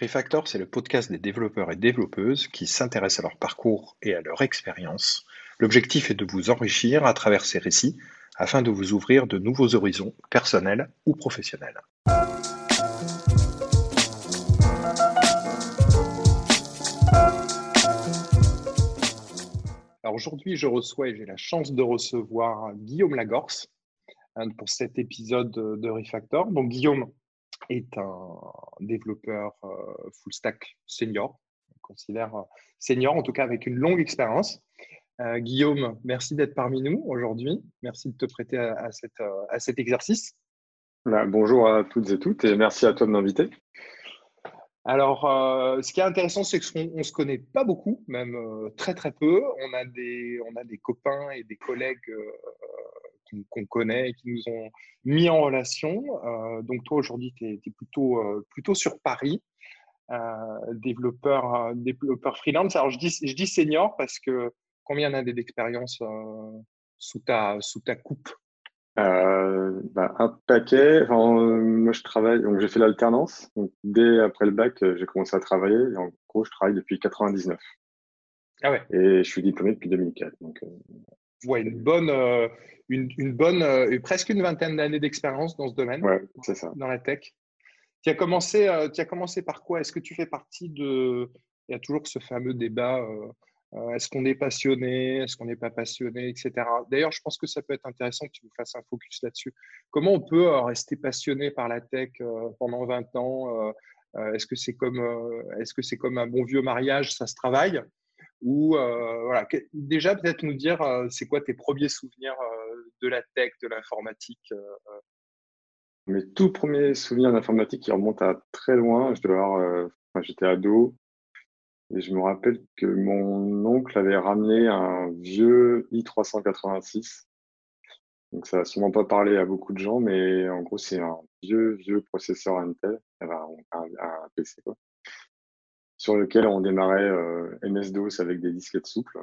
Refactor, c'est le podcast des développeurs et développeuses qui s'intéressent à leur parcours et à leur expérience. L'objectif est de vous enrichir à travers ces récits afin de vous ouvrir de nouveaux horizons personnels ou professionnels. Alors aujourd'hui, je reçois et j'ai la chance de recevoir Guillaume Lagorce hein, pour cet épisode de Refactor. Donc Guillaume, est un développeur euh, full stack senior, on considère euh, senior, en tout cas avec une longue expérience. Euh, Guillaume, merci d'être parmi nous aujourd'hui. Merci de te prêter à, à cet exercice. Bah, bonjour à toutes et toutes et merci à toi de m'inviter. Alors, ce qui est intéressant, c'est qu'on ne se connaît pas beaucoup, même très très peu. On a des, on a des copains et des collègues qu'on connaît et qui nous ont mis en relation. Euh, donc toi, aujourd'hui, tu es, plutôt, euh, plutôt sur Paris, euh, développeur, développeur freelance. Alors, je dis, je dis senior parce que combien d'années d'expérience sous, ta, sous ta coupe? Bah, un paquet. moi, je travaille, donc j'ai fait l'alternance. dès après le bac, j'ai commencé à travailler. Et en gros, je travaille depuis 99. Ah ouais. Et je suis diplômé depuis 2004. Donc, ouais, une bonne, une, bonne, euh, presque une vingtaine d'années d'expérience dans ce domaine, c'est ça. dans la tech. Tu as commencé, euh, tu as commencé par quoi? Est-ce que tu fais partie de Il y a toujours ce fameux débat. Euh, est-ce qu'on est passionné Est-ce qu'on n'est pas passionné Etc. D'ailleurs, je pense que ça peut être intéressant que tu nous fasses un focus là-dessus. Comment on peut rester passionné par la tech pendant 20 ans? Est-ce que c'est comme, est-ce que c'est comme un bon vieux mariage? Ça se travaille ou voilà, déjà peut-être nous dire c'est quoi tes premiers souvenirs de la tech, de l'informatique euh, euh? Mes tout premiers souvenirs d'informatique qui remontent à très loin, je euh, j'étais ado, et je me rappelle que mon oncle avait ramené un vieux i386. Donc ça n'a sûrement pas parlé à beaucoup de gens, mais en gros c'est un vieux, vieux processeur Intel, un, PC quoi, sur lequel on démarrait MS-DOS avec des disquettes souples.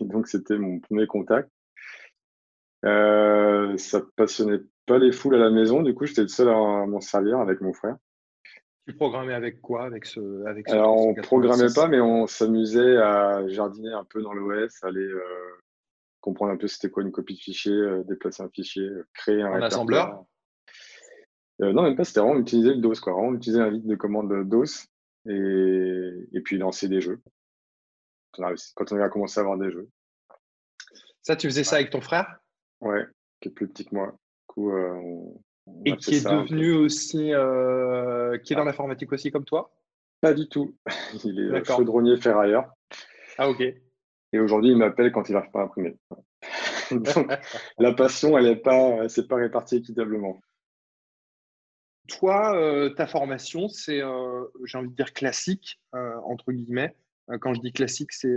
Et donc c'était mon premier contact. Euh, ça passionnait pas les foules à la maison, du coup j'étais le seul à, m'en servir avec mon frère. Tu programmais avec quoi avec ce, avec Alors on programmait pas, mais on s'amusait à jardiner un peu dans l'OS, aller euh, comprendre un peu c'était quoi une copie de fichier, euh, déplacer un fichier, créer un. Un assembleur? Non, même pas, c'était vraiment utiliser le DOS, quoi. Vraiment utiliser un vide de commande DOS et, et puis lancer des jeux. Quand on a commencé à avoir des jeux. Ça, tu faisais ça avec ton frère? Ouais, qui est plus petit que moi. coup, euh, Et qui est devenu aussi, euh, qui est dans ah. l'informatique aussi comme toi? Pas du tout. Il est chaudronnier ferrailleur. Ah ok. Et aujourd'hui, il m'appelle quand il n'arrive pas à imprimer. Donc, la passion, elle n'est pas, c'est pas répartie équitablement. Toi, euh, ta formation, c'est, j'ai envie de dire classique entre guillemets. Quand je dis classique, c'est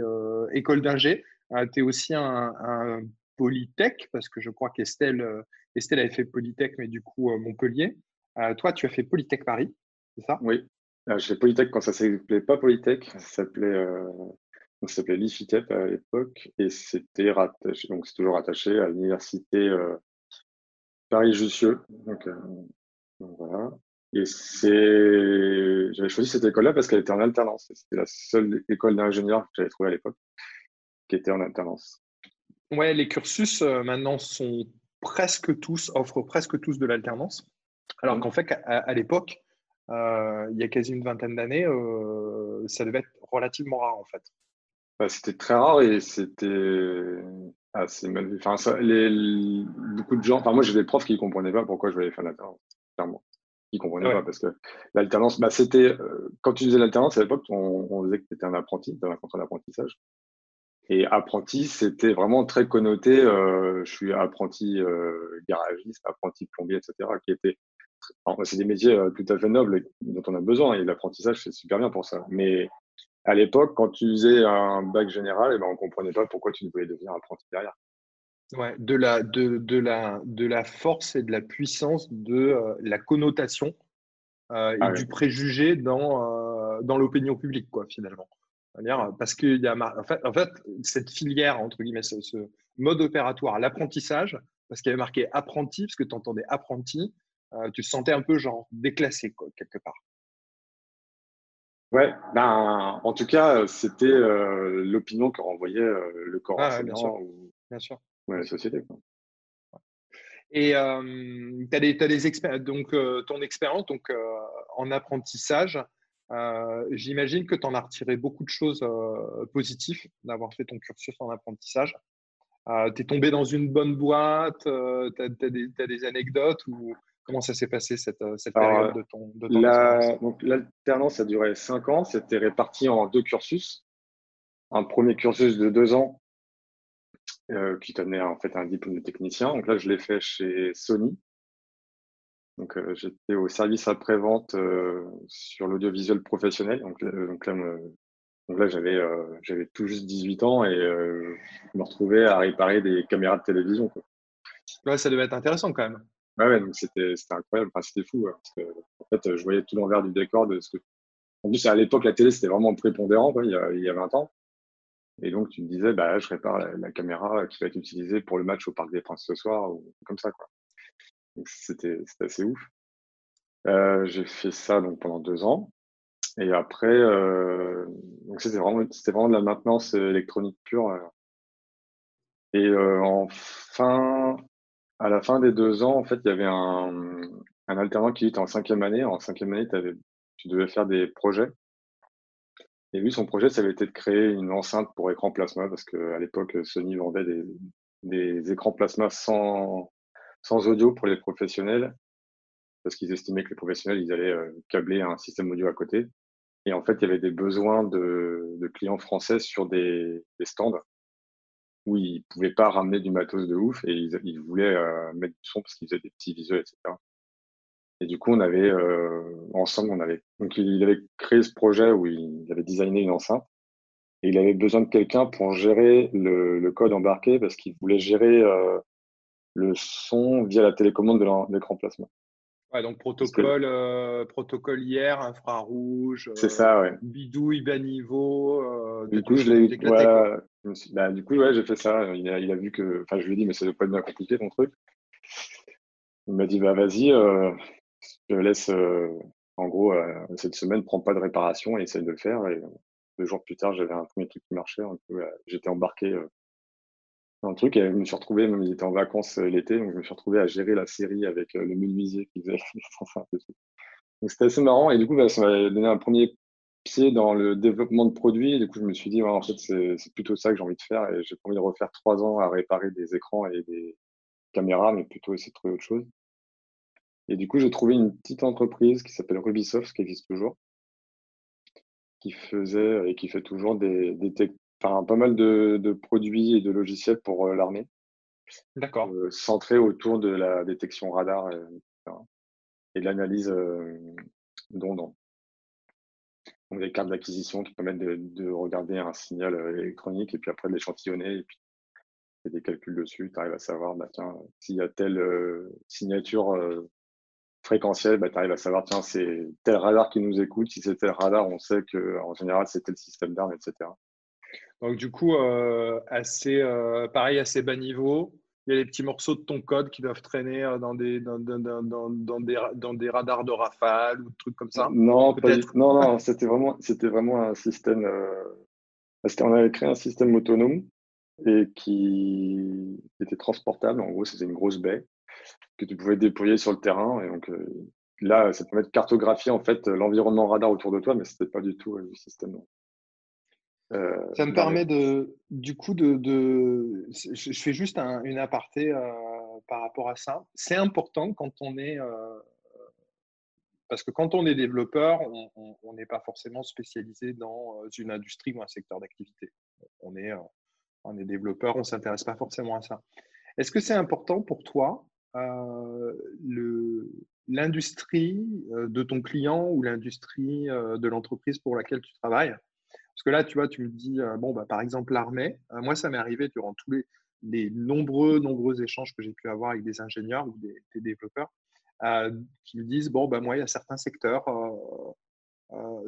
école d'ingé. tu es aussi un, Polytech, parce que je crois qu'Estelle euh, Estelle avait fait Polytech, mais du coup euh, Montpellier. Euh, toi, tu as fait Polytech Paris, c'est ça? Oui, j'ai Polytech quand ça s'appelait pas Polytech, ça s'appelait ça s'appelait l'IFITEP à l'époque, et c'était rattaché, donc c'est toujours rattaché à l'université Paris-Jussieu. Voilà. Et c'est, j'avais choisi cette école-là parce qu'elle était en alternance. C'était la seule école d'ingénieur que j'avais trouvée à l'époque qui était en alternance. Ouais, les cursus euh, maintenant sont presque tous, offrent presque tous de l'alternance. Alors qu'en fait, à, l'époque, euh, il y a quasi une vingtaine d'années, euh, ça devait être relativement rare en fait. Bah, c'était très rare et c'était assez mal vu. Enfin, les, beaucoup de gens, enfin, moi j'ai des profs qui ne comprenaient pas pourquoi je voulais faire l'alternance, clairement. Ils ne comprenaient pas parce que l'alternance, bah, c'était, quand tu faisais l'alternance à l'époque, on, on, disait que tu étais un apprenti, tu avais un contrat d'apprentissage. Et apprenti, c'était vraiment très connoté. Euh, je suis apprenti euh, garagiste, apprenti plombier, etc. Qui était, c'est des métiers euh, tout à fait nobles dont on a besoin. Et l'apprentissage, c'est super bien pour ça. Mais à l'époque, quand tu faisais un bac général, eh ben, on comprenait pas pourquoi tu ne voulais devenir apprenti derrière. Ouais, de la, de, de, la, de la force et de la puissance de la connotation et ah du préjugé dans, dans l'opinion publique, quoi, finalement. Parce qu'il y a, en fait, en fait, cette filière, entre guillemets, ce, mode opératoire, l'apprentissage, parce qu'il y avait marqué apprenti, parce que tu entendais apprenti, euh, tu te sentais un peu genre déclassé, quoi, quelque part. Ouais, ben, en tout cas, c'était l'opinion que renvoyait le corps ah, bien sûr. ou bien sûr. La société. Quoi. Et tu as des, des donc ton expérience donc, en apprentissage, j'imagine que tu en as retiré beaucoup de choses positives d'avoir fait ton cursus en apprentissage. tu es tombé dans une bonne boîte, tu as, as, des anecdotes ou Comment ça s'est passé cette, euh, cette période de ton, de L'alternance a duré cinq ans. C'était réparti en deux cursus. Un premier cursus de deux ans euh, qui tenait en fait un diplôme de technicien. Donc là, je l'ai fait chez Sony. Donc euh, j'étais au service après-vente sur l'audiovisuel professionnel. Donc, donc là, là j'avais tout juste 18 ans et je me retrouvais à réparer des caméras de télévision. Quoi. Ouais, ça devait être intéressant quand même. Ouais, donc c'était incroyable, enfin, c'était fou. parce que, en fait, je voyais tout l'envers du décor de ce que. En plus, à l'époque, la télé, c'était vraiment prépondérant, quoi, il, y a, il y a 20 ans. Et donc, tu me disais, bah, je répare la, caméra qui va être utilisée pour le match au Parc des Princes ce soir, ou comme ça, quoi. C'était assez ouf. Euh, j'ai fait ça donc pendant deux ans. Et après, euh, c'était vraiment, vraiment de la maintenance électronique pure. Euh. Et euh, à la fin des deux ans, en fait, il y avait un, un alternant qui était en cinquième année. En cinquième année, tu devais faire des projets. Et lui, son projet, ça avait été de créer une enceinte pour écran plasma, parce qu'à l'époque, Sony vendait des, écrans plasma sans, audio pour les professionnels, parce qu'ils estimaient que les professionnels, ils allaient euh, câbler un système audio à côté. Et en fait, il y avait des besoins de, clients français sur des, des stands où ils pouvaient pas ramener du matos de ouf et ils, ils voulaient euh, mettre du son parce qu'ils faisaient des petits visuels, etc. Et du coup, on avait euh, ensemble, on avait donc il avait créé ce projet où il avait designé une enceinte et il avait besoin de quelqu'un pour gérer le, le, code embarqué parce qu'il voulait gérer euh, le son via la télécommande de l'écran plasma. Ouais, donc protocole, euh, protocole IR, infrarouge, c'est ça, ouais. bidouille, bas niveau. du coup, je l'ai, ouais, bah, du coup, ouais, j'ai fait ça. Il a, il a vu que, enfin, je lui ai dit, mais ça doit pas être bien compliqué ton truc. Il m'a dit, bah vas-y, euh, je laisse, euh, en gros, euh, cette semaine, prends pas de réparation et essaye de le faire. Et deux jours plus tard, j'avais un premier truc qui marchait. J'étais embarqué dans le truc et je me suis retrouvé, même il était en vacances l'été, donc je me suis retrouvé à gérer la série avec le menuisier qui faisait Donc c'était assez marrant et du coup, bah, ça m'a donné un premier pied dans le développement de produits. Du coup, je me suis dit, en fait, c'est plutôt ça que j'ai envie de faire. Et j'ai pas envie de refaire trois ans à réparer des écrans et des caméras, mais plutôt essayer de trouver autre chose. Et du coup, j'ai trouvé une petite entreprise qui s'appelle Rubisoft, qui existe toujours, qui faisait et qui fait toujours des, des enfin, pas mal de, de, produits et de logiciels pour euh, l'armée. D'accord. Euh, centrés autour de la détection radar et, et de l'analyse euh, d'ondes donc des cartes d'acquisition qui permettent de, regarder un signal électronique et puis après de l'échantillonner et puis des calculs dessus. Tu arrives à savoir, bah, tiens, s'il y a telle signature euh, fréquentielle, bah, tu arrives à savoir, tiens, c'est tel radar qui nous écoute. Si c'est tel radar, on sait qu'en général, c'est tel système d'armes, etc. Donc, du coup, assez, pareil, assez bas niveau il y a des petits morceaux de ton code qui doivent traîner euh, dans des, dans, dans, dans, dans des, dans des radars de rafale ou des trucs comme ça Non, pas non, non c'était vraiment, vraiment un système. Euh, on avait créé un système autonome et qui était transportable. En gros, c'était une grosse baie que tu pouvais déployer sur le terrain. Et donc euh, là, ça permet de cartographier en fait l'environnement radar autour de toi, mais c'était pas du tout le système. Euh, ça me permet de, du coup, de, de je, fais juste un, une aparté euh, par rapport à ça. C'est important quand on est, euh, parce que quand on est développeur, on n'est pas forcément spécialisé dans une industrie ou un secteur d'activité. On est, on est développeur, on ne s'intéresse pas forcément à ça. Est-ce que c'est important pour toi l'industrie de ton client ou l'industrie de l'entreprise pour laquelle tu travailles? Parce que là, tu vois, tu me dis, euh, bon, bah, par exemple, l'armée, euh, moi, ça m'est arrivé durant tous les, nombreux, nombreux échanges que j'ai pu avoir avec des ingénieurs ou des, développeurs euh, qui me disent, bon, bah, moi, il y a certains secteurs,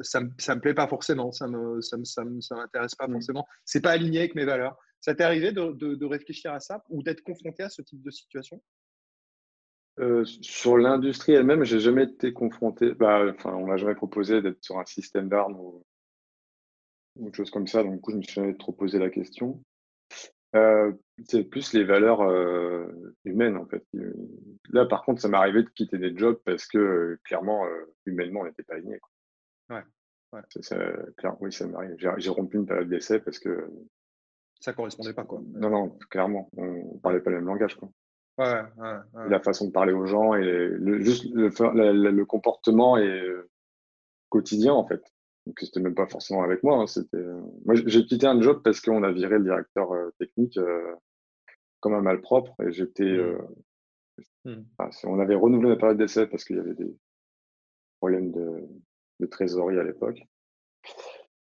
ça ne me, plaît pas forcément, ça ne ça ça m'intéresse pas mmh. forcément, c'est pas aligné avec mes valeurs. Ça t'est arrivé de, réfléchir à ça ou d'être confronté à ce type de situation? Sur l'industrie elle-même, j'ai jamais été confronté. Bah, enfin, on m'a jamais proposé d'être sur un système d'armes ou, autre chose comme ça. Donc, du coup, je me suis jamais trop posé la question. Euh, c'est plus les valeurs euh, humaines, en fait. Là, par contre, ça m'est arrivé de quitter des jobs parce que, euh, clairement, humainement, on n'était pas alignés. Ouais. ouais. clair, oui, ça m'arrive. J'ai rompu une période d'essai parce que. Ça correspondait pas, quoi. Non, non, clairement. On parlait pas le même langage, quoi. Ouais, ouais, La façon de parler aux gens et le, juste le, le comportement et quotidien, en fait. Donc, c'était même pas forcément avec moi. Hein, c'était... Moi, j'ai quitté un job parce qu'on a viré le directeur euh, technique euh, comme un malpropre. Et j'étais. Mmh. Euh, mmh. on avait renouvelé la période d'essai parce qu'il y avait des problèmes de, de trésorerie à l'époque.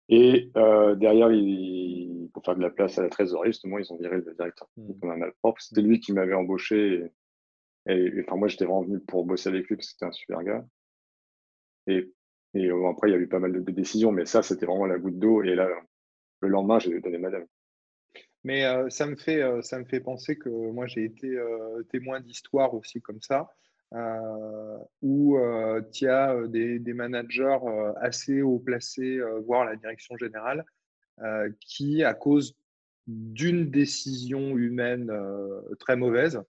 Et derrière, il, pour faire de la place à la trésorerie, justement, ils ont viré le directeur mmh. comme un malpropre. C'était lui qui m'avait embauché. Et, enfin, moi, j'étais vraiment venu pour bosser avec lui parce que c'était un super gars. Et et euh, après, il y a eu pas mal de, décisions, mais ça, c'était vraiment la goutte d'eau. Et là, le lendemain, j'ai donné madame. Mais euh, ça, me fait, euh, ça me fait penser que moi, j'ai été témoin d'histoires aussi comme ça, où tu as des, des, managers assez haut placés, voire la direction générale, qui, à cause d'une décision humaine très mauvaise,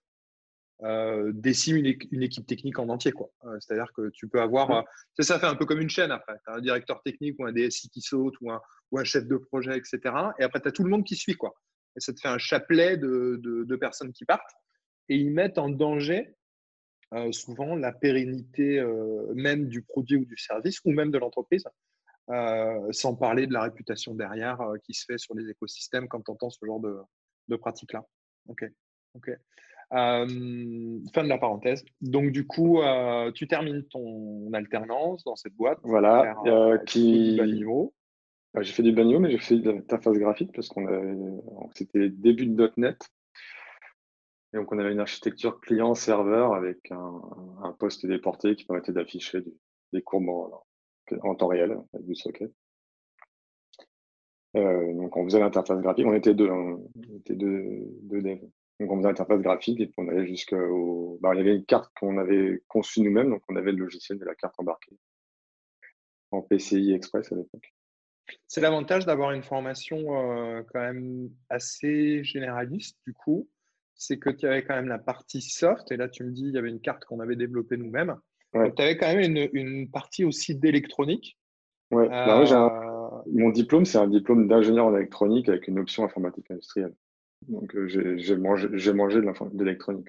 euh, décime une, équipe technique en entier. quoi. Euh, c'est-à-dire que tu peux avoir. Euh, ça fait un peu comme une chaîne après. Tu as un directeur technique ou un DSI qui saute ou un, ou un chef de projet, etc. Et après, tu as tout le monde qui suit. quoi. Et ça te fait un chapelet de, de, personnes qui partent. Et ils mettent en danger souvent la pérennité même du produit ou du service ou même de l'entreprise. sans parler de la réputation derrière qui se fait sur les écosystèmes quand tu entends ce genre de, de pratique-là. Ok. ok. Euh, fin de la parenthèse. Donc, du coup, euh, tu termines ton alternance dans cette boîte. Voilà. Euh, qui... J'ai fait du banio, mais j'ai fait de l'interface graphique parce qu'on c'était début de .NET. Et donc, on avait une architecture client-serveur avec un, poste déporté qui permettait d'afficher des, courbes en, temps réel avec du socket. donc, on faisait l'interface graphique. On était deux, on était deux devs. Donc, on faisait l'interface graphique et puis on allait jusqu'au. Bah, il y avait une carte qu'on avait conçue nous-mêmes, donc on avait le logiciel de la carte embarquée en PCI Express à l'époque. C'est l'avantage d'avoir une formation euh, quand même assez généraliste, du coup. C'est que tu avais quand même la partie soft, et là tu me dis il y avait une carte qu'on avait développée nous-mêmes. Donc tu avais quand même une, une partie aussi d'électronique. Ouais, bah, euh, mon diplôme, c'est un diplôme d'ingénieur en électronique avec une option informatique industrielle. Donc euh, j'ai mangé, mangé de l'électronique.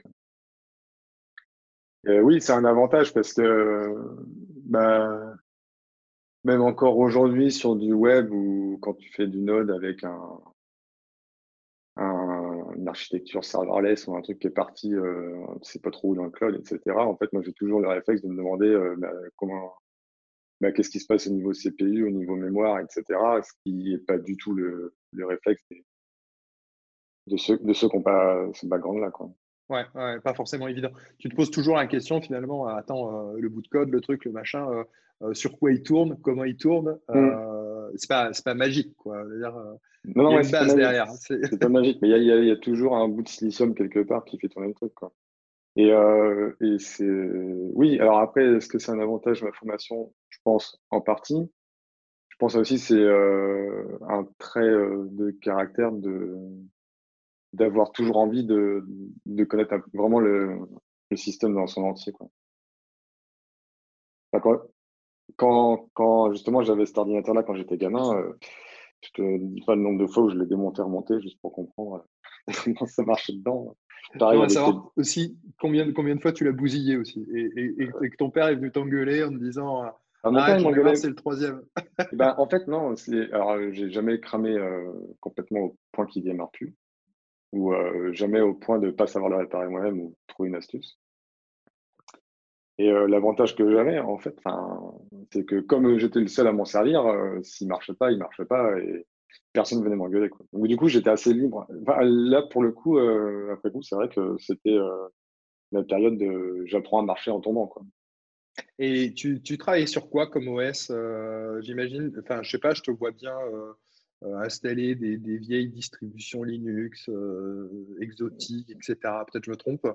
oui, c'est un avantage parce que bah, même encore aujourd'hui sur du web ou quand tu fais du node avec un, architecture serverless ou un truc qui est parti, euh, c'est pas trop où dans le cloud, etc. En fait, moi j'ai toujours le réflexe de me demander euh, bah, comment, bah, qu'est-ce qui se passe au niveau CPU, au niveau mémoire, etc. Ce qui n'est pas du tout le, le réflexe de ceux, de ceux qui n'ont pas ce background-là. Quoi. Ouais, ouais, pas forcément évident. Tu te poses toujours la question finalement, euh, attends, euh, le bout de code, le truc, le machin, euh, sur quoi il tourne, comment il tourne, mm. C'est pas, pas magique, quoi. Dire, non, non, il y a une base derrière. C'est pas magique, mais il y, y, a, toujours un bout de silicium quelque part qui fait tourner le truc, quoi. Et, et c'est, oui. Alors après, est-ce que c'est un avantage ma formation? Je pense en partie. Je pense aussi c'est un trait de caractère de d'avoir toujours envie de, de connaître vraiment le, le, système dans son entier. Quoi? Quand, quand, justement j'avais cet ordinateur-là quand j'étais gamin, euh, je te dis pas le nombre de fois où je l'ai démonté, remonté, juste pour comprendre euh, comment ça marchait dedans. Pareil, savoir aussi combien, combien de fois tu l'as bousillé aussi et, et, et, que ton père est venu t'engueuler en te disant ah, ah c'est le troisième. Eh ben, en fait, non. Alors, j'ai jamais cramé euh, complètement au point qu'il démarre plus ou euh, jamais au point de ne pas savoir le réparer moi-même ou trouver une astuce. Et euh, l'avantage que j'avais, en fait, c'est que comme j'étais le seul à m'en servir, euh, s'il ne marchait pas, il ne marchait pas et personne ne venait m'engueuler. Donc du coup, j'étais assez libre. là, pour le coup, après coup, c'est vrai que c'était la période de j'apprends à marcher en tombant. Et tu, travailles sur quoi comme OS J'imagine, enfin, je sais pas, je te vois bien euh, installer des, vieilles distributions Linux euh, exotiques, etc. Peut-être je me trompe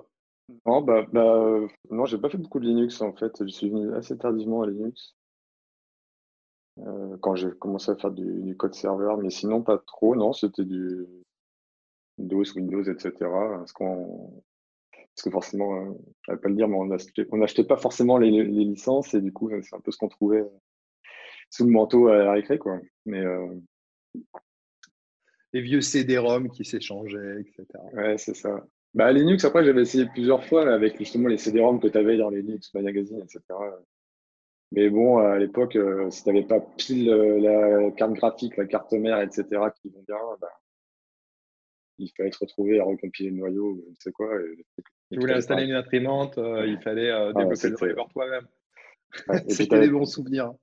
Non, bah, bah, non, j'ai pas fait beaucoup de Linux en fait. Je suis venu assez tardivement à Linux. Euh, quand j'ai commencé à faire du, code serveur, mais sinon pas trop, non, c'était du DOS, Windows, etc. Parce, qu'on, parce que forcément, je ne vais pas le dire, mais on n'achetait pas forcément les, licences et du coup, c'est un peu ce qu'on trouvait sous le manteau à la récré, quoi. Mais, euh, Les vieux CD-ROM qui s'échangeaient, etc. Ouais, c'est ça. Bah, Linux, après, j'avais essayé plusieurs fois avec justement les CD-ROM que tu avais dans les Linux Magazine, etc. Mais bon, à l'époque, euh, si tu n'avais pas pile euh, la carte graphique, la carte mère, etc., qui vont bien, bah, il fallait se retrouver à recompiler le noyau, je ne sais quoi. tu voulais installer une imprimante, euh, il fallait développer le driver toi-même. C'était des bons souvenirs.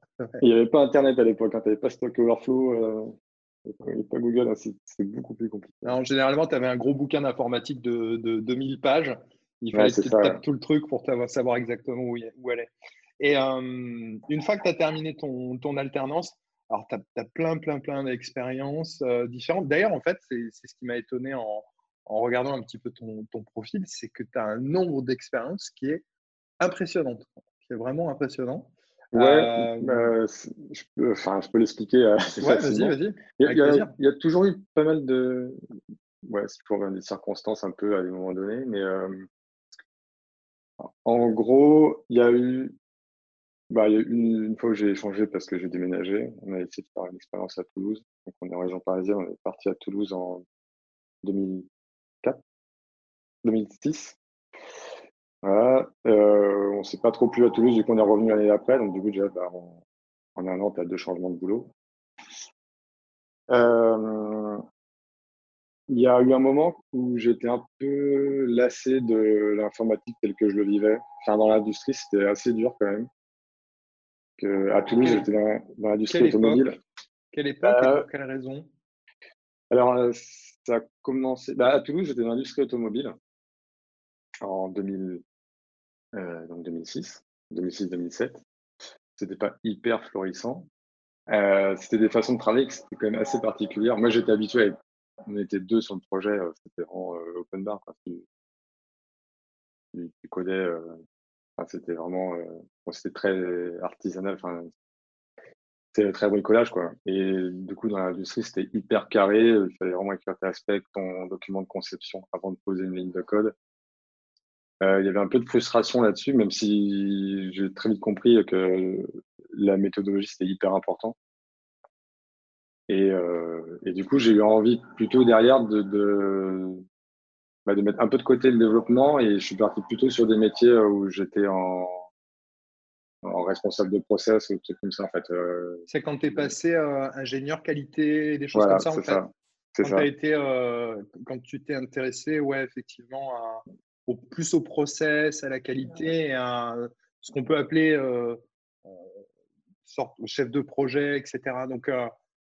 il n'y avait pas Internet à l'époque, hein, tu n'avais pas Stock Overflow. Avait pas Google, hein, c'est beaucoup plus compliqué. Alors, généralement, tu avais un gros bouquin d'informatique de, de, 2000 pages. Il fallait que tu tapes tout le truc pour savoir exactement où, où elle est. Et euh, une fois que tu as terminé ton, ton alternance, alors tu as, plein, plein, plein d'expériences euh, différentes. D'ailleurs, en fait, c'est ce qui m'a étonné en, en, regardant un petit peu ton, ton profil, c'est que tu as un nombre d'expériences qui est impressionnant, qui est vraiment impressionnant. Ouais, euh, bah, je peux, enfin, je peux l'expliquer. ouais, vas-y, vas-y. Il, il, y a toujours eu pas mal de. Ouais, c'est toujours des circonstances un peu à des moments donnés, mais en gros, il y a eu bah, il y a une, une fois où j'ai échangé parce que j'ai déménagé. On a essayé de faire une expérience à Toulouse. Donc, on est en région parisienne. On est parti à Toulouse en 2004, 2006. Voilà. Euh, on s'est pas trop plu à Toulouse, du coup, on est revenu l'année après. Donc, du coup, déjà, bah, en, un an, tu as deux changements de boulot. Euh, il y a eu un moment où j'étais un peu lassé de l'informatique tel que je le vivais. Enfin, dans l'industrie, c'était assez dur quand même à Toulouse, j'étais dans, l'industrie automobile. Quelle époque et euh, pour quelle raison? Alors, euh, ça a commencé. Bah, à Toulouse, j'étais dans l'industrie automobile en 2000, euh, donc 2006, 2006-2007. C'était pas hyper florissant. c'était des façons de travailler qui étaient quand même assez particulières. Moi, j'étais habitué, on était deux sur le projet, c'était vraiment open bar. Tu, tu, codais c'était vraiment, euh, c'était très artisanal. Enfin, c'était très bricolage, quoi. Et du coup, dans l'industrie, c'était hyper carré. Il fallait vraiment écrire tes aspects, ton document de conception avant de poser une ligne de code. Euh, il y avait un peu de frustration là-dessus, même si j'ai très vite compris que la méthodologie, c'était hyper important. Et, euh, et, du coup, j'ai eu envie plutôt derrière de, de, bah, de mettre un peu de côté le développement et je suis parti plutôt sur des métiers euh, où j'étais en, en, responsable de process ou trucs comme ça en fait. Euh. C'est quand tu es passé euh, ingénieur qualité, des choses comme ça en fait? Ça. Quand, ça. Été, quand tu t'es intéressé, ouais, effectivement, au, plus au process, à la qualité et à ce qu'on peut appeler sorte chef de projet, etc. Donc,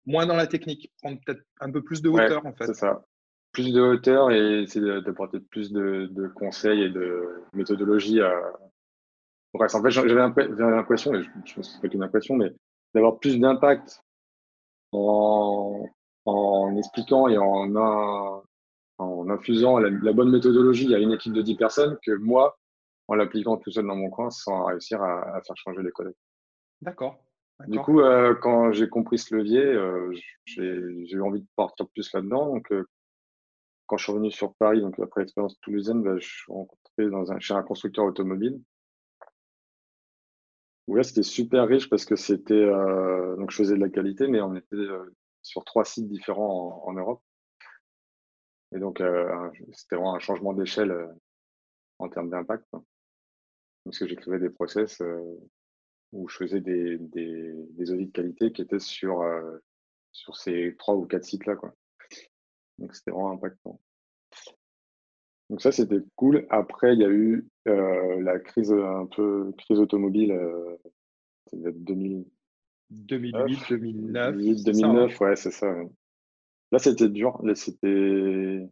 moins dans la technique, prendre peut-être un peu plus de hauteur en fait. C'est ça plus de hauteur et essayer d'apporter plus de, de, conseils et de méthodologie à. Bref, en fait, j'avais l'impression, et je, pense que c'est pas qu'une impression, mais d'avoir plus d'impact en, en expliquant et en, en infusant la, bonne méthodologie à une équipe de 10 personnes que moi, en l'appliquant tout seul dans mon coin sans réussir à, à faire changer les collègues. D'accord. Du coup, euh, quand j'ai compris ce levier, euh, j'ai eu envie de partir plus là-dedans. Donc, euh, quand je suis revenu sur Paris, donc après l'expérience toulousaine, bah, je suis rencontré dans un, chez un constructeur automobile. Où là, c'était super riche parce que c'était. Donc, je faisais de la qualité, mais on était sur trois sites différents en, Europe. Et donc, euh, c'était vraiment un changement d'échelle en termes d'impact. Parce que j'écrivais des process où je faisais des, des, audits de qualité qui étaient sur, sur ces trois ou quatre sites-là. Quoi. Donc c'était vraiment impactant. Donc ça, c'était cool. Après, il y a eu euh, la crise, un peu crise automobile, euh, 2000... 2008, 2009. 2009, ouais, c'est ça. Là, c'était dur. C'était.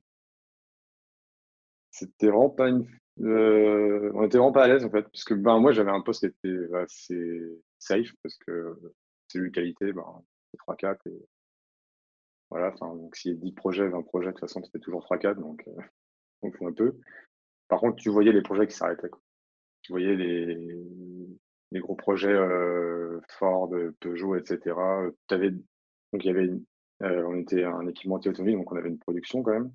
C'était vraiment pas une. Euh, on était vraiment pas à l'aise, en fait. Parce que ben, moi, j'avais un poste qui était assez safe, parce que c'est une qualité, ben, c'est 3-4 et voilà, enfin, donc s'il y a 10 projets, 20 projets, de toute façon, c'était toujours 3-4, donc euh, on fait un peu. par contre, tu voyais les projets qui s'arrêtaient. Tu voyais les, gros projets euh, Ford, Peugeot, etc. Donc, il y avait euh, on était un équipementier automobile, donc on avait une production quand même.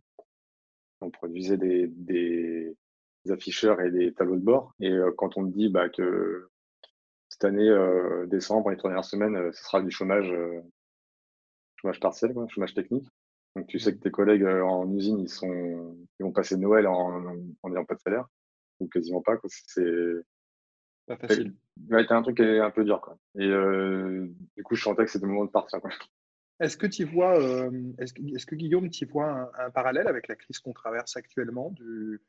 On produisait des, des, afficheurs et des tableaux de bord. Et euh, quand on te dit bah, que cette année, décembre, les trois dernières semaines, ce sera du chômage, chômage partiel, quoi, chômage technique. Donc tu sais que tes collègues en usine, ils sont, ils vont passer Noël en n'ayant pas de salaire ou quasiment pas. C'est pas facile. Ouais, un truc un peu dur. Quoi. Et euh, du coup, je sentais que c'était le moment de partir. Est-ce que tu vois, euh, est-ce, est que Guillaume, tu vois un, parallèle avec la crise qu'on traverse actuellement, du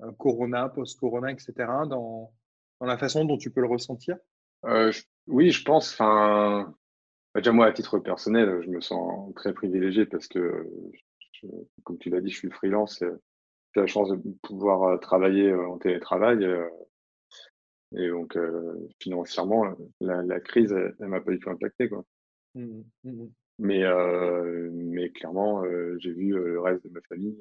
euh, Corona, post-Corona, etc., dans, dans, la façon dont tu peux le ressentir? Oui, je pense. Enfin, bah, déjà moi, à titre personnel, je me sens très privilégié parce que, comme tu l'as dit, je suis freelance. J'ai la chance de pouvoir travailler en télétravail. Et donc, euh, financièrement, la, la crise, elle, ne m'a pas du tout impacté. Quoi. Mmh mmh mmh. Mais, euh, mais clairement, euh, j'ai vu le reste de ma famille,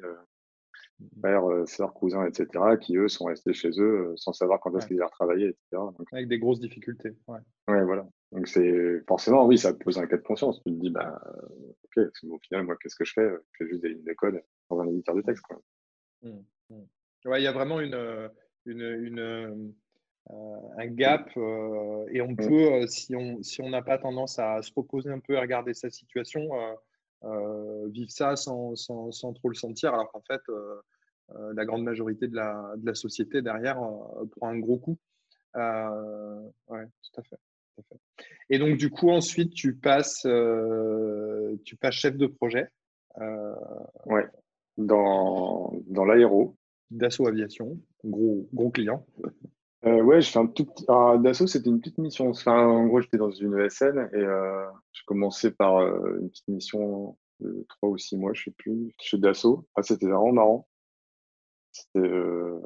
père, sœurs, cousins, etc., qui eux sont restés chez eux sans savoir quand est-ce qu'ils allaient retravailler, etc. Avec des grosses difficultés. Ouais, ouais voilà. Donc, c'est forcément, oui, ça pose un cas de conscience. Tu te dis, bah, ok, au final, moi, qu'est-ce que je fais? Je fais juste des lignes de code dans un éditeur de texte. Quoi. Ouais, il y a vraiment une, une, une euh, un gap euh, et on peut, euh, si on si on n'a pas tendance à se reposer un peu et regarder sa situation, vivre ça sans, sans, sans, trop le sentir, alors qu'en fait, la grande majorité de la, de la société derrière prend un gros coup. Euh, ouais, tout à, fait, tout à, fait, Et donc, du coup, ensuite, tu passes, tu passes chef de projet. Euh, ouais, dans, dans l'aéro. Dassault Aviation, gros, gros client. Euh, ouais, je fais un tout petit. Dassault, c'était une petite mission. Enfin, en gros, j'étais dans une ESN et euh, j'ai commencé par euh, une petite mission de trois ou six mois, je sais plus, chez Dassault. Ah, c'était vraiment marrant. Euh,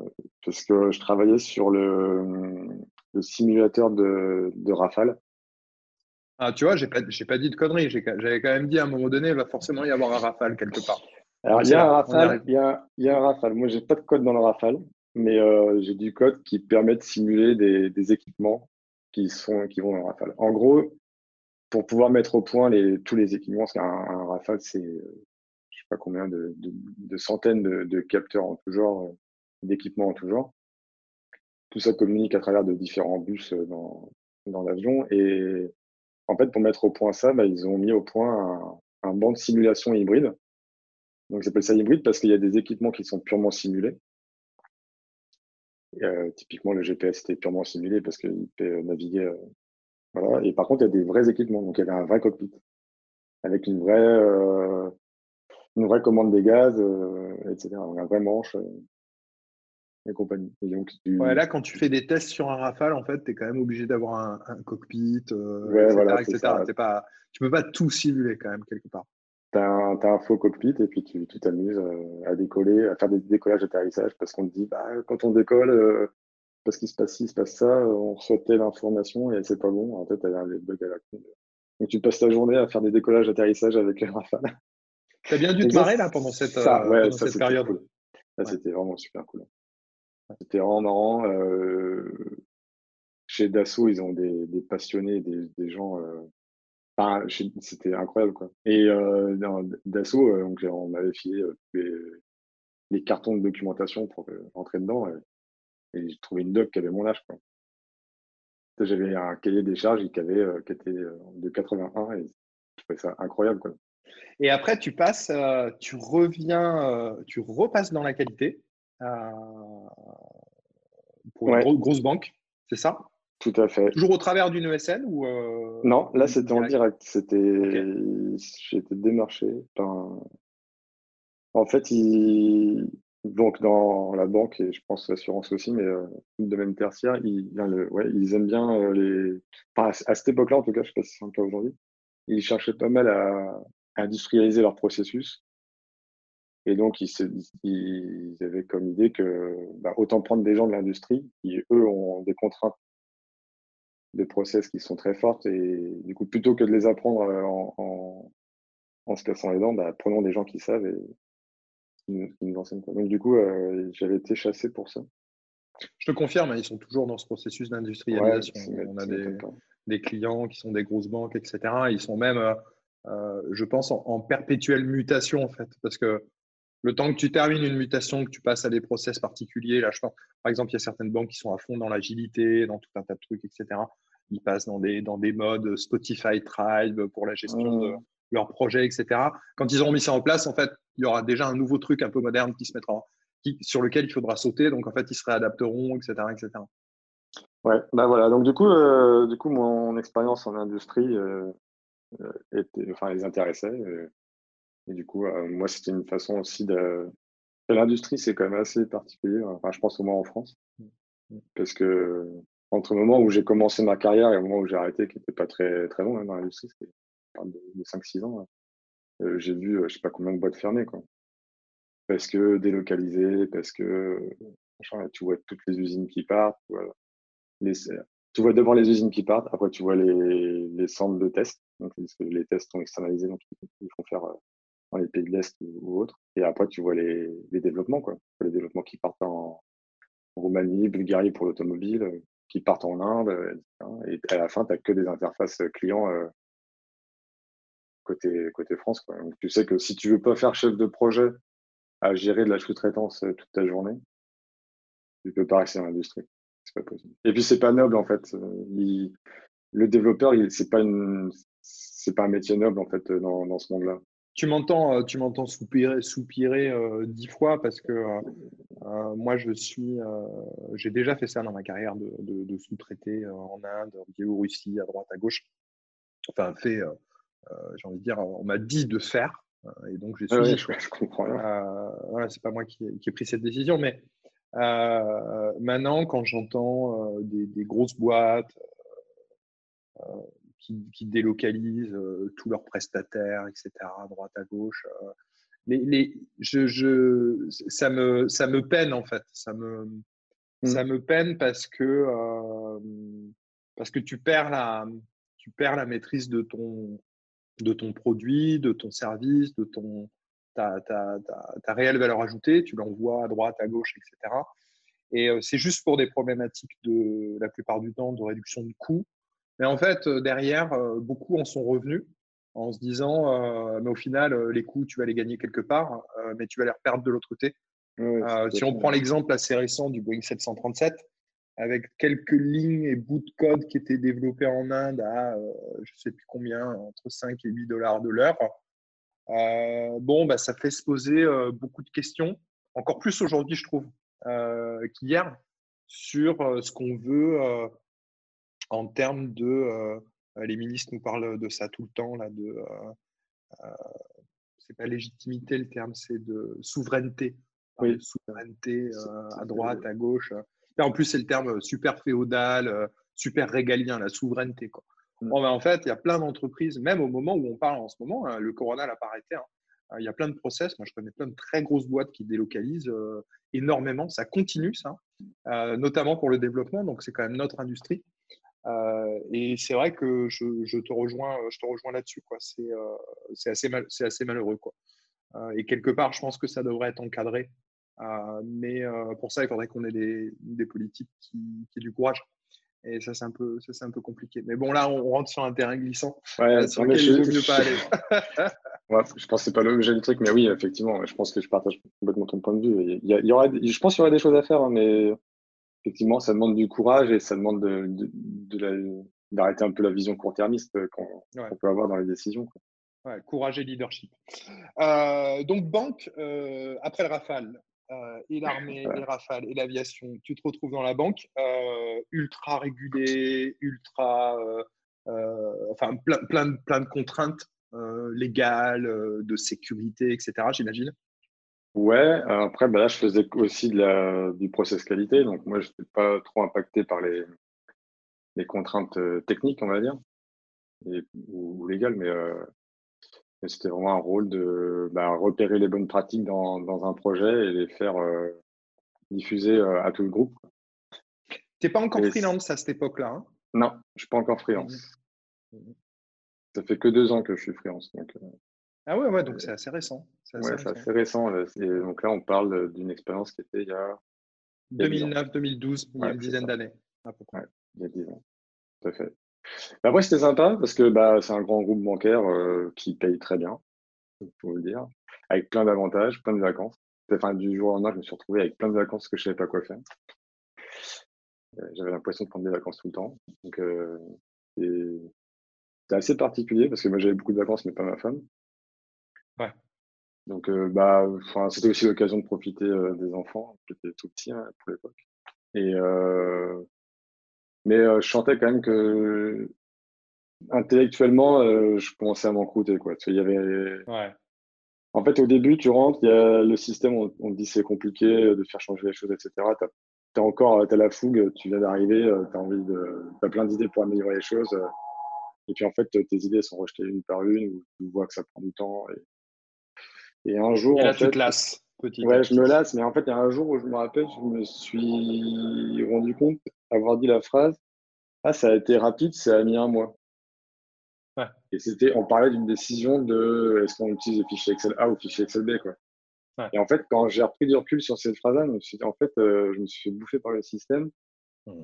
parce que je travaillais sur le, le simulateur de, de Rafale. Ah, tu vois, j'ai pas, j'ai pas dit de conneries. J'avais quand même dit à un moment donné, il va forcément y avoir un Rafale quelque part. Alors, il y, a un Rafale, il, y a, il y a un Rafale. Moi, j'ai pas de code dans le Rafale mais euh, j'ai du code qui permet de simuler des, des, équipements qui, sont, qui vont dans Rafale. En gros, pour pouvoir mettre au point les, tous les équipements, parce qu'un un Rafale, c'est euh, je sais pas combien de, de, de centaines de, de, capteurs en tout genre, euh, d'équipements en tout genre. Tout ça communique à travers de différents bus euh, dans, dans l'avion. Et en fait, pour mettre au point ça, bah, ils ont mis au point un, un banc de simulation hybride. Donc, ils appellent ça hybride parce qu'il y a des équipements qui sont purement simulés euh, typiquement, le GPS était purement simulé parce qu'il peut naviguer. Euh, voilà. Et par contre, il y a des vrais équipements. Donc, il y avait un vrai cockpit avec une vraie, euh, une vraie commande des gaz, etc. Donc, un vrai manche et compagnie. Et donc, là, quand tu fais des tests sur un Rafale, en fait, tu es quand même obligé d'avoir un, cockpit, etc. Pas, tu peux pas tout simuler quand même quelque part tu as, un faux cockpit et puis tu t'amuses euh, à décoller, à faire des décollages d'atterrissage parce qu'on te dit, bah, quand on décolle, euh, parce qu'il se passe ci, il se passe ça, on reçoit telle information et c'est pas bon. En fait, tu as un bug à la con. Donc tu passes ta journée à faire des décollages d'atterrissage avec les Rafale. Tu as bien dû te marrer là pendant cette, ça, euh, cette période. Cool. C'était vraiment super cool. C'était vraiment marrant. chez Dassault, ils ont des, des passionnés, des, des gens c'était incroyable quoi. Et euh, dans Dassault, euh, donc on m'avait filé euh, les, cartons de documentation pour rentrer dedans et, j'ai trouvé une doc qui avait mon âge quoi. J'avais un cahier des charges qui avait qui était de 81 et je trouvais ça incroyable quoi. Et après tu passes, tu reviens, tu repasses dans la qualité pour une grosse banque, c'est ça? Tout à fait. Toujours au travers d'une ESN ou euh, Non, là c'était en direct. C'était, j'ai été démarché En fait, donc dans la banque et je pense l'assurance aussi, mais euh, le domaine tertiaire, ils, le... ouais, ils aiment bien euh, les. Enfin, à cette époque-là, en tout cas, je ne sais pas si c'est le cas aujourd'hui, ils cherchaient pas mal à, industrialiser leur processus. Et donc, ils, se... ils avaient comme idée que bah, autant prendre des gens de l'industrie qui, eux, ont des contraintes des process qui sont très fortes et du coup plutôt que de les apprendre euh, en, en, se cassant les dents, bah, prenons des gens qui savent et, qui, nous enseignent. Donc, du coup, j'avais été chassé pour ça. Je te confirme, hein, ils sont toujours dans ce processus d'industrialisation. On a des, clients qui sont des grosses banques, etc. Ils sont même, je pense, en, perpétuelle mutation, en fait, parce que le temps que tu termines une mutation, que tu passes à des process particuliers, là, je pense, par exemple, il y a certaines banques qui sont à fond dans l'agilité, dans tout un tas de trucs, etc. Ils passent dans des, dans des modes Spotify Tribe pour la gestion de mmh. leurs projets, etc. Quand ils auront mis ça en place, en fait, il y aura déjà un nouveau truc un peu moderne qui se mettra, qui, sur lequel il faudra sauter. Donc, en fait, ils se réadapteront, etc., etc. Ouais, bah voilà. Donc, du coup, euh, du coup mon expérience en industrie euh, euh, était, enfin, les intéressait. Et du coup, euh, moi, c'était une façon aussi de. L'industrie, c'est quand même assez particulier. Enfin, je pense au moins en France. Mmh. Mmh. Parce que entre le moment où j'ai commencé ma carrière et le moment où j'ai arrêté, qui n'était pas très, très long hein, dans l'industrie, c'était de, 5-6 ans, hein, euh, j'ai vu, euh, je sais pas combien de boîtes fermées. Quoi. Parce que délocalisées, parce que tu vois toutes les usines qui partent. tu vois devant les usines qui partent, après tu vois les, les centres de tests. Donc, les tests sont externalisés, donc ils font faire dans les pays de l'Est ou, autres. Et après, tu vois les, développements. Les développements qui partent en, Roumanie, Bulgarie pour l'automobile, euh, qui partent en Inde, euh, Et à la fin, tu n'as que des interfaces clients euh, côté, côté France. Donc, tu sais que si tu veux pas faire chef de projet à gérer de la sous-traitance toute ta journée, tu peux pas rester dans l'industrie. C'est pas possible. Et puis, c'est pas noble, en fait. le développeur, c'est pas pas un métier noble, en fait, dans ce monde-là tu m'entends, euh, tu m'entends soupirer, soupirer euh, dix fois parce que euh, moi, je suis, j'ai déjà fait ça dans ma carrière de, de, sous-traiter en Inde, en Biélorussie, à droite, à gauche. Enfin, fait, j'ai envie de dire, on m'a dit de faire, et donc j'ai suivi. je, comprends. voilà, c'est pas moi qui, qui, ai pris cette décision, mais maintenant, quand j'entends des, des, grosses boîtes qui, délocalisent euh, tous leurs prestataires, etc., à droite, à gauche. Euh. Les, les, je, je, ça, me, ça me peine, en fait. Ça me, mmh. ça me peine parce que, euh, parce que tu, perds la, tu perds la maîtrise de ton, de ton produit, de ton service, de ton, ta, ta, ta, ta réelle valeur ajoutée. Tu l'envoies à droite, à gauche, etc. Et c'est juste pour des problématiques de, la plupart du temps, de réduction de coûts. Mais en fait, euh, derrière, euh, beaucoup en sont revenus en se disant, euh, mais au final, les coûts, tu vas les gagner quelque part, mais tu vas les reperdre de l'autre côté. si on prend l'exemple assez récent du Boeing 737, avec quelques lignes et bouts de code qui étaient développés en Inde à je ne sais plus combien, entre 5 et 8 dollars de l'heure, bon, bah, ça fait se poser beaucoup de questions, encore plus aujourd'hui, je trouve, qu'hier, sur ce qu'on veut en termes de. Euh, les ministres nous parlent de ça tout le temps, là, de. Euh, euh, c'est pas légitimité le terme, c'est de souveraineté. Oui. Souveraineté à droite, à gauche. Et en plus, c'est le terme super féodal, super régalien, la souveraineté. Quoi. Mmh. Ben, en fait, il y a plein d'entreprises, même au moment où on parle en ce moment, hein, le corona n'a pas arrêté. Hein, il y a plein de process. Moi, je connais plein de très grosses boîtes qui délocalisent énormément. Ça continue, ça, notamment pour le développement. Donc, c'est quand même notre industrie. Euh, et c'est vrai que je, te rejoins, je te rejoins là-dessus. Quoi. C'est, euh, c'est, assez mal, c'est assez malheureux. Quoi. Euh, et quelque part, je pense que ça devrait être encadré. mais pour ça, il faudrait qu'on ait des, des politiques qui, qui, aient du courage. Et ça, c'est un peu, ça, c'est un peu compliqué. Mais bon, là, on rentre sur un terrain glissant. Ouais, sur lequel il vaut mieux pas aller. ouais, je pense que c'est pas l'objet du truc, mais oui, effectivement, je pense que je partage complètement ton point de vue. Il y, il y aurait, je pense qu'il y aurait des choses à faire, hein, mais effectivement, ça demande du courage et ça demande d'arrêter un peu la vision court-termiste qu'on peut avoir dans les décisions. courage et leadership. Euh, donc, banque, euh, après le Rafale, euh, et l'armée, et le Rafale, et l'aviation, tu te retrouves dans la banque, ultra régulée, ultra. enfin, plein, plein, plein de contraintes légales, de sécurité, etc., j'imagine. Ouais, après, bah là, je faisais aussi de la, du process qualité, donc moi, je n'étais pas trop impacté par les, les contraintes euh, techniques, on va dire, ou, légales, euh, mais, c'était vraiment un rôle de bah, repérer les bonnes pratiques dans, dans, un projet et les faire euh, diffuser à tout le groupe. Tu n'es pas encore freelance à cette époque-là hein? Non, je ne suis pas encore freelance. Mmh mmh Ça fait que deux ans que je suis freelance. Donc, Ah ouais, ouais, donc c'est assez récent. C'est assez, ouais, récent. assez récent. donc là, on parle d'une expérience qui était il y a. 2009-2012, il y a une dizaine d'années, à peu près. il y a 10 ans. Tout à fait. Après, c'était sympa parce que bah, c'est un grand groupe bancaire euh, qui paye très bien, faut le dire, avec plein d'avantages, plein de vacances. Enfin, du jour au lendemain, je me suis retrouvé avec plein de vacances que je ne savais pas quoi faire. Euh, j'avais l'impression de prendre des vacances tout le temps. Donc, euh, c'était assez particulier parce que moi, j'avais beaucoup de vacances, mais pas ma femme. Ouais. Donc, euh, bah, c'était aussi l'occasion de profiter des enfants, qui étaient tout petits hein, pour l'époque. Et mais je sentais quand même que intellectuellement, je commençais à m'en coûter, quoi. y avait. Ouais. En fait, au début, tu rentres, il y a le système, on, on te dit c'est compliqué de faire changer les choses, etc tu as encore as la fougue, tu viens d'arriver, euh, tu as envie de, as plein d'idées pour améliorer les choses. Euh, et puis en fait, tes idées sont rejetées une par une, ou tu vois que ça prend du temps. Et, un jour. Et là, en fait, tu te lasses. Petit ouais, je me lasse, mais en fait, il y a un jour où je me rappelle, je me suis rendu compte, avoir dit la phrase Ah, ça a été rapide, ça a mis un mois. Ouais. Et c'était, on parlait d'une décision de est-ce qu'on utilise le fichier Excel A ou le fichier Excel B, quoi. Et en fait, quand j'ai repris du recul sur cette phrase-là, en fait, euh, je me suis fait bouffer par le système. Mmh.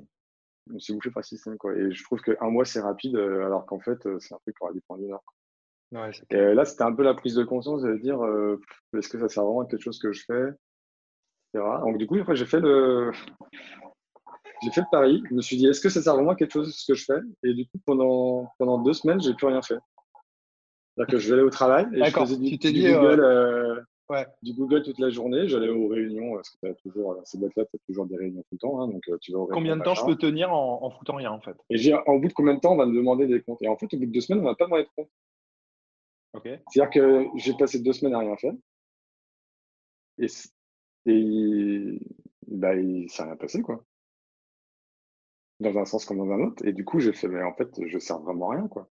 Je me suis bouffé par le système, quoi. Et je trouve qu'un mois, c'est rapide, euh, alors qu'en fait, euh, c'est un truc qui aurait dû prendre une heure. Ouais, et là, c'était un peu la prise de conscience de dire est-ce que ça sert vraiment à quelque chose que je fais Donc, du coup, j'ai fait le. J'ai fait le pari. Je me suis dit, est-ce que ça sert vraiment à quelque chose ce que je fais? Et du coup, pendant, pendant deux semaines, j'ai plus rien fait. C'est-à-dire que je vais aller au travail et je faisais du, tu dit, Google, du Google toute la journée. J'allais aux réunions, parce que as toujours, ces boîtes-là, tu as toujours des réunions tout le temps. Hein, donc, euh, tu vas combien de temps je peux tenir en, en, foutant rien, en fait? Et j'ai, en bout de combien de temps on va me demander des comptes Et en fait, au bout de deux semaines, on va pas demander de C'est-à-dire que j'ai passé deux semaines à rien faire. Et, et bah, s'est rien passé, quoi. Dans un sens comme dans un autre. Et du coup, j'ai fait, mais en fait, je sers vraiment à rien, quoi.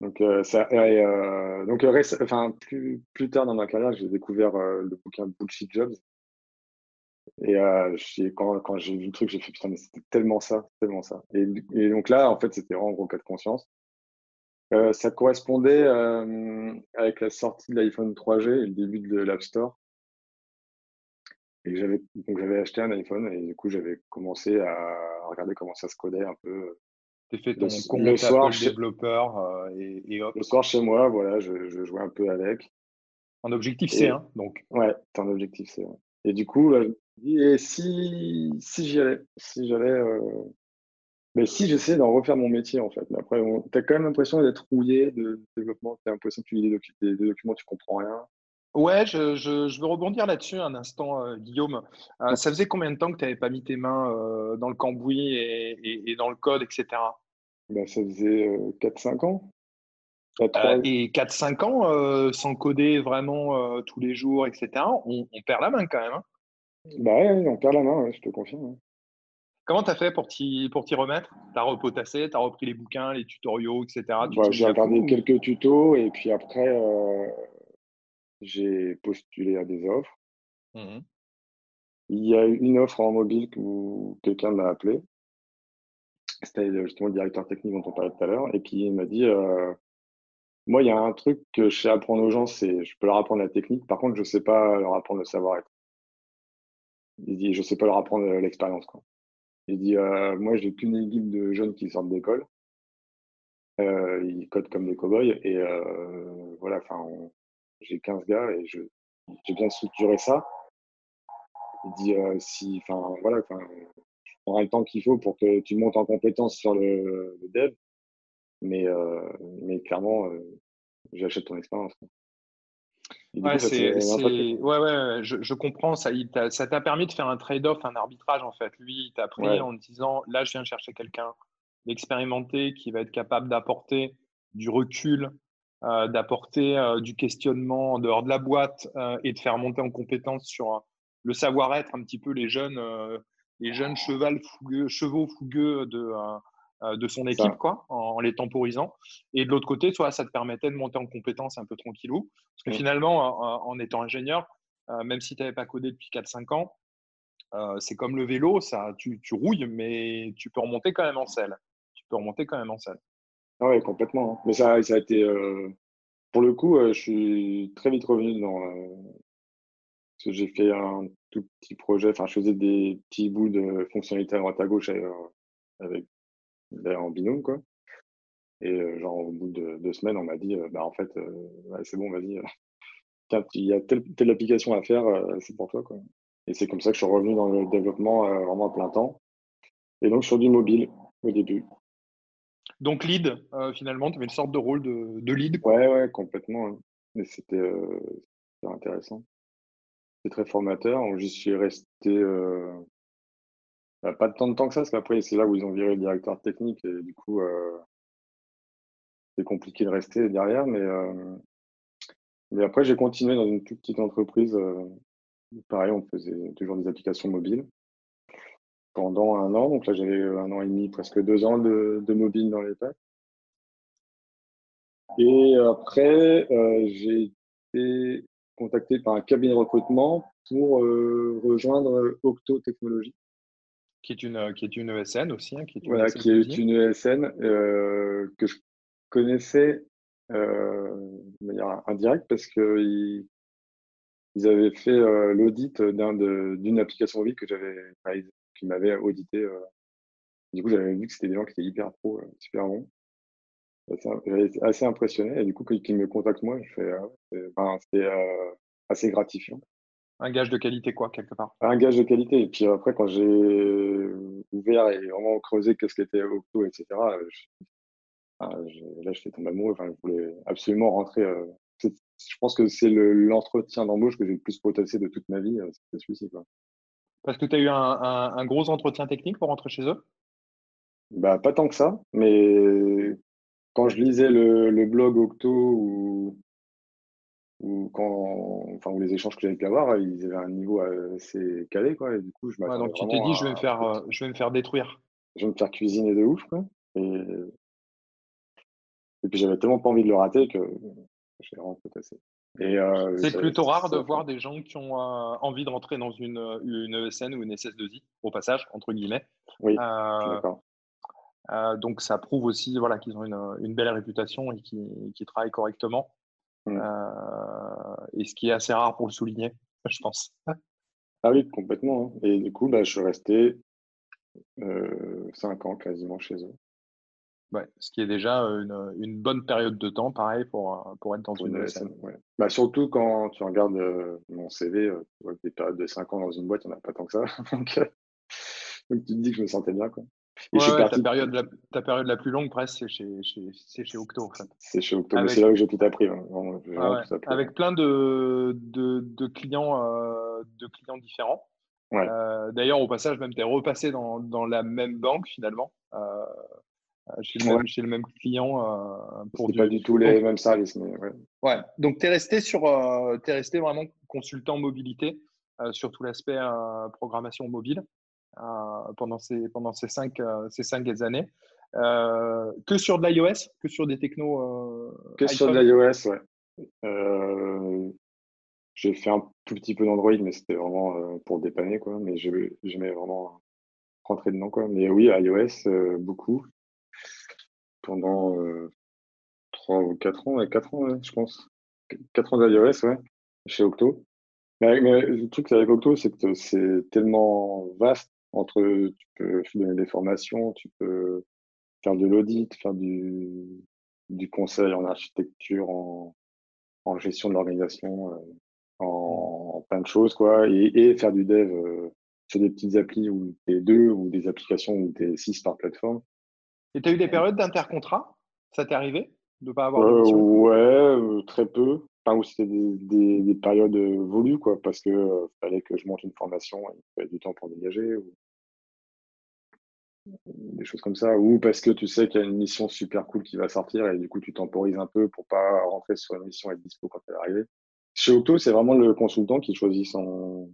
Donc, euh, ça, euh, donc enfin, plus, tard dans ma carrière, j'ai découvert euh, le bouquin Bullshit Jobs. Et quand, j'ai vu le truc, j'ai fait putain, mais c'était tellement ça, tellement ça. Et, et, donc là, en fait, c'était vraiment gros cas de conscience. Ça correspondait avec la sortie de l'iPhone 3G et le début de l'App Store. Et j'avais donc j'avais acheté un iPhone et du coup j'avais commencé à regarder comment ça se codait un peu tu fait ton compte le soir, développeur euh, et, hop. Le soir chez moi, voilà, je, je jouais un peu avec. En objectif C, hein, donc. Ouais, t'es en objectif C. Et du coup, là, je me dis, et si, si j'y allais, si j'allais, euh, mais si j'essayais d'en refaire mon métier, en fait. Mais après, t'as quand même l'impression d'être rouillé de développement, t'as l'impression que tu lis des, documents, tu comprends rien. Ouais, je, je, je veux rebondir là-dessus un instant, euh, Guillaume. ça faisait combien de temps que tu n'avais pas mis tes mains dans le cambouis et, et, et, dans le code, etc. Bah, ça faisait 4-5 ans. Euh, et 4-5 ans, euh, sans coder vraiment euh, tous les jours, etc., on, perd la main quand même. Hein? Bah oui, on perd la main, je te confirme. Comment tu as fait pour t'y, remettre? Tu as repotassé, tu as repris les bouquins, les tutoriaux, etc. Bah, j'ai regardé quelques tutos et puis après, j'ai postulé à des offres. Mmh Il y a une offre en mobile où quelqu'un m'a appelé. C'était justement le directeur technique dont on parlait tout à l'heure, et qui m'a dit euh, Moi, il y a un truc que je sais apprendre aux gens, c'est je peux leur apprendre la technique, par contre, je ne sais pas leur apprendre le savoir-être. Il dit Je ne sais pas leur apprendre l'expérience. Quoi. Il dit euh, Moi, j'ai qu'une équipe de jeunes qui sortent d'école. Euh, ils codent comme des cow-boys, et voilà, enfin, j'ai 15 gars et j'ai bien structuré ça. Il dit Si, enfin, voilà, enfin aura le temps qu'il faut pour que tu montes en compétence sur le, dev. Mais, euh, mais clairement, euh, j'achète ton expérience. Ouais, ouais, ouais, je, je comprends. Ça, ça t'a permis de faire un trade-off, un arbitrage en fait. Lui, il t'a pris en disant là, je viens chercher quelqu'un d'expérimenté qui va être capable d'apporter du recul, euh, d'apporter du questionnement en dehors de la boîte et de faire monter en compétence sur le savoir-être un petit peu les jeunes les jeunes cheval fougueux, chevaux fougueux de, euh, euh, de son équipe, quoi, en, les temporisant. Et de l'autre côté, soit ça te permettait de monter en compétence un peu tranquillou. Parce que finalement, en, étant ingénieur, euh, même si tu n'avais pas codé depuis 4-5 ans, c'est comme le vélo, ça, tu, tu, rouilles, mais tu peux remonter quand même en selle. Tu peux remonter quand même en selle. Ah oui, complètement. Hein. Mais ça, ça a été. pour le coup, je suis très vite revenu dans. parce que j'ai fait un tout petit projet, enfin, je faisais des petits bouts de fonctionnalités à droite à gauche avec, ben, en binôme, quoi. Et genre, au bout de deux semaines, on m'a dit, bah, en fait, c'est bon, vas-y, il y a telle, telle application à faire, c'est pour toi, quoi. Et c'est comme ça que je suis revenu dans le développement vraiment à plein temps. Et donc, sur du mobile au début. Donc, lead, finalement, tu avais une sorte de rôle de, de lead Ouais, ouais, complètement. Hein. Mais c'était intéressant. C'est très formateur. J'y suis resté pas tant de temps que ça, parce qu'après, c'est là où ils ont viré le directeur technique et du coup, c'est compliqué de rester derrière. Mais, mais après, j'ai continué dans une toute petite entreprise. pareil, on faisait toujours des applications mobiles pendant un an. Donc là, j'avais un an et demi, presque deux ans de, mobile dans les pattes. Et après, j'ai été contacté par un cabinet de recrutement pour rejoindre Octo Technologies. Qui est une, qui est une ESN aussi. Hein, qui est une voilà, qui est une ESN que je connaissais de manière indirecte parce qu'ils ils avaient fait l'audit d'une application mobile que j'avais qui m'avait audité. Du coup, j'avais vu que c'était des gens qui étaient hyper pro, super bons. J'avais été assez impressionné et du coup, qu'ils me contactent moi, je fais, ah c'était assez gratifiant. Un gage de qualité, quoi, quelque part. Un gage de qualité. Et puis après, quand j'ai ouvert et vraiment creusé qu'est-ce qu'était Octo, etc., ah, là, j'étais tombé amoureux. Enfin, je voulais absolument rentrer. Euh, je pense que c'est l'entretien d'embauche que j'ai le plus potassé de toute ma vie. Euh, c'était celui-ci. Parce que tu as eu un, gros entretien technique pour rentrer chez eux? Bah, Pas tant que ça. Mais quand je lisais le, blog Octo ou, ou, quand, enfin, ou les échanges que j'avais pu avoir, ils avaient un niveau assez calé. Quoi, et du coup, je donc tu t'es dit, je, vais me faire, euh, je vais me faire détruire. Je vais me faire cuisiner de ouf. Quoi. Et et puis j'avais tellement pas envie de le rater que j'ai vraiment potassé. Euh, c'est plutôt rare de voir des gens qui ont euh, envie de rentrer dans une, une ESN ou une SS2I, au passage, entre guillemets. Oui, euh, euh, donc ça prouve aussi voilà, qu'ils ont une, une, belle réputation et qu'ils travaillent correctement. Mm. et ce qui est assez rare pour le souligner, je pense. Ah oui, complètement. Hein. Et du coup, bah, je suis resté 5 ans quasiment chez eux ce qui est déjà une, bonne période de temps, pareil, pour, pour être dans une ESN. Bah, surtout quand tu regardes mon CV, tu vois des périodes de 5 ans dans une boîte, il n'y en a pas tant que ça. donc, tu te dis que je me sentais bien. Quoi. Ta, période la, ta période la plus longue, presque, c'est chez, chez, chez, Octo. En fait. C'est chez Octo, mais c'est là où j'ai tout appris. Hein. Ah Avec plein de, de, de clients, de clients différents. D'ailleurs, au passage, même tu es repassé dans, dans, la même banque finalement. Euh, chez le, même, chez le, même, client. Euh, pour du... pas du tout les mêmes services. Mais ouais. ouais. Donc, tu es, resté sur, euh, es resté vraiment consultant mobilité sur tout l'aspect programmation mobile pendant, ces, pendant ces, cinq, ces cinq années. que sur de l'iOS Que sur des technos Que sur de l'iOS, ouais. j'ai fait un tout petit peu d'Android, mais c'était vraiment pour dépanner, quoi. Mais j'aimais vraiment rentrer dedans, quoi. Mais oui, iOS, beaucoup pendant euh, 3 ou 4 ans, 4 ans, je pense. 4 ans d'iOS, ouais, chez Octo. Mais, le truc avec Octo, c'est que c'est tellement vaste entre, tu peux donner des formations, tu peux faire de l'audit, faire du, du conseil en architecture, en, en gestion de l'organisation, euh, en, plein de choses, quoi, et, et faire du dev euh, sur des petites applis où t'es deux, ou des applications où t'es six par plateforme. Et tu as eu des périodes d'intercontrat? Ça t'est arrivé de pas avoir euh, Ouais, très peu. Enfin, où c'était des, des, périodes volues, quoi, parce que fallait que je monte une formation et il fallait du temps pour dégager. Ou... Des choses comme ça. Ou parce que tu sais qu'il y a une mission super cool qui va sortir et du coup tu temporises un peu pour pas rentrer sur une mission et être dispo quand elle est arrivée. Chez Octo, c'est vraiment le consultant qui choisit son,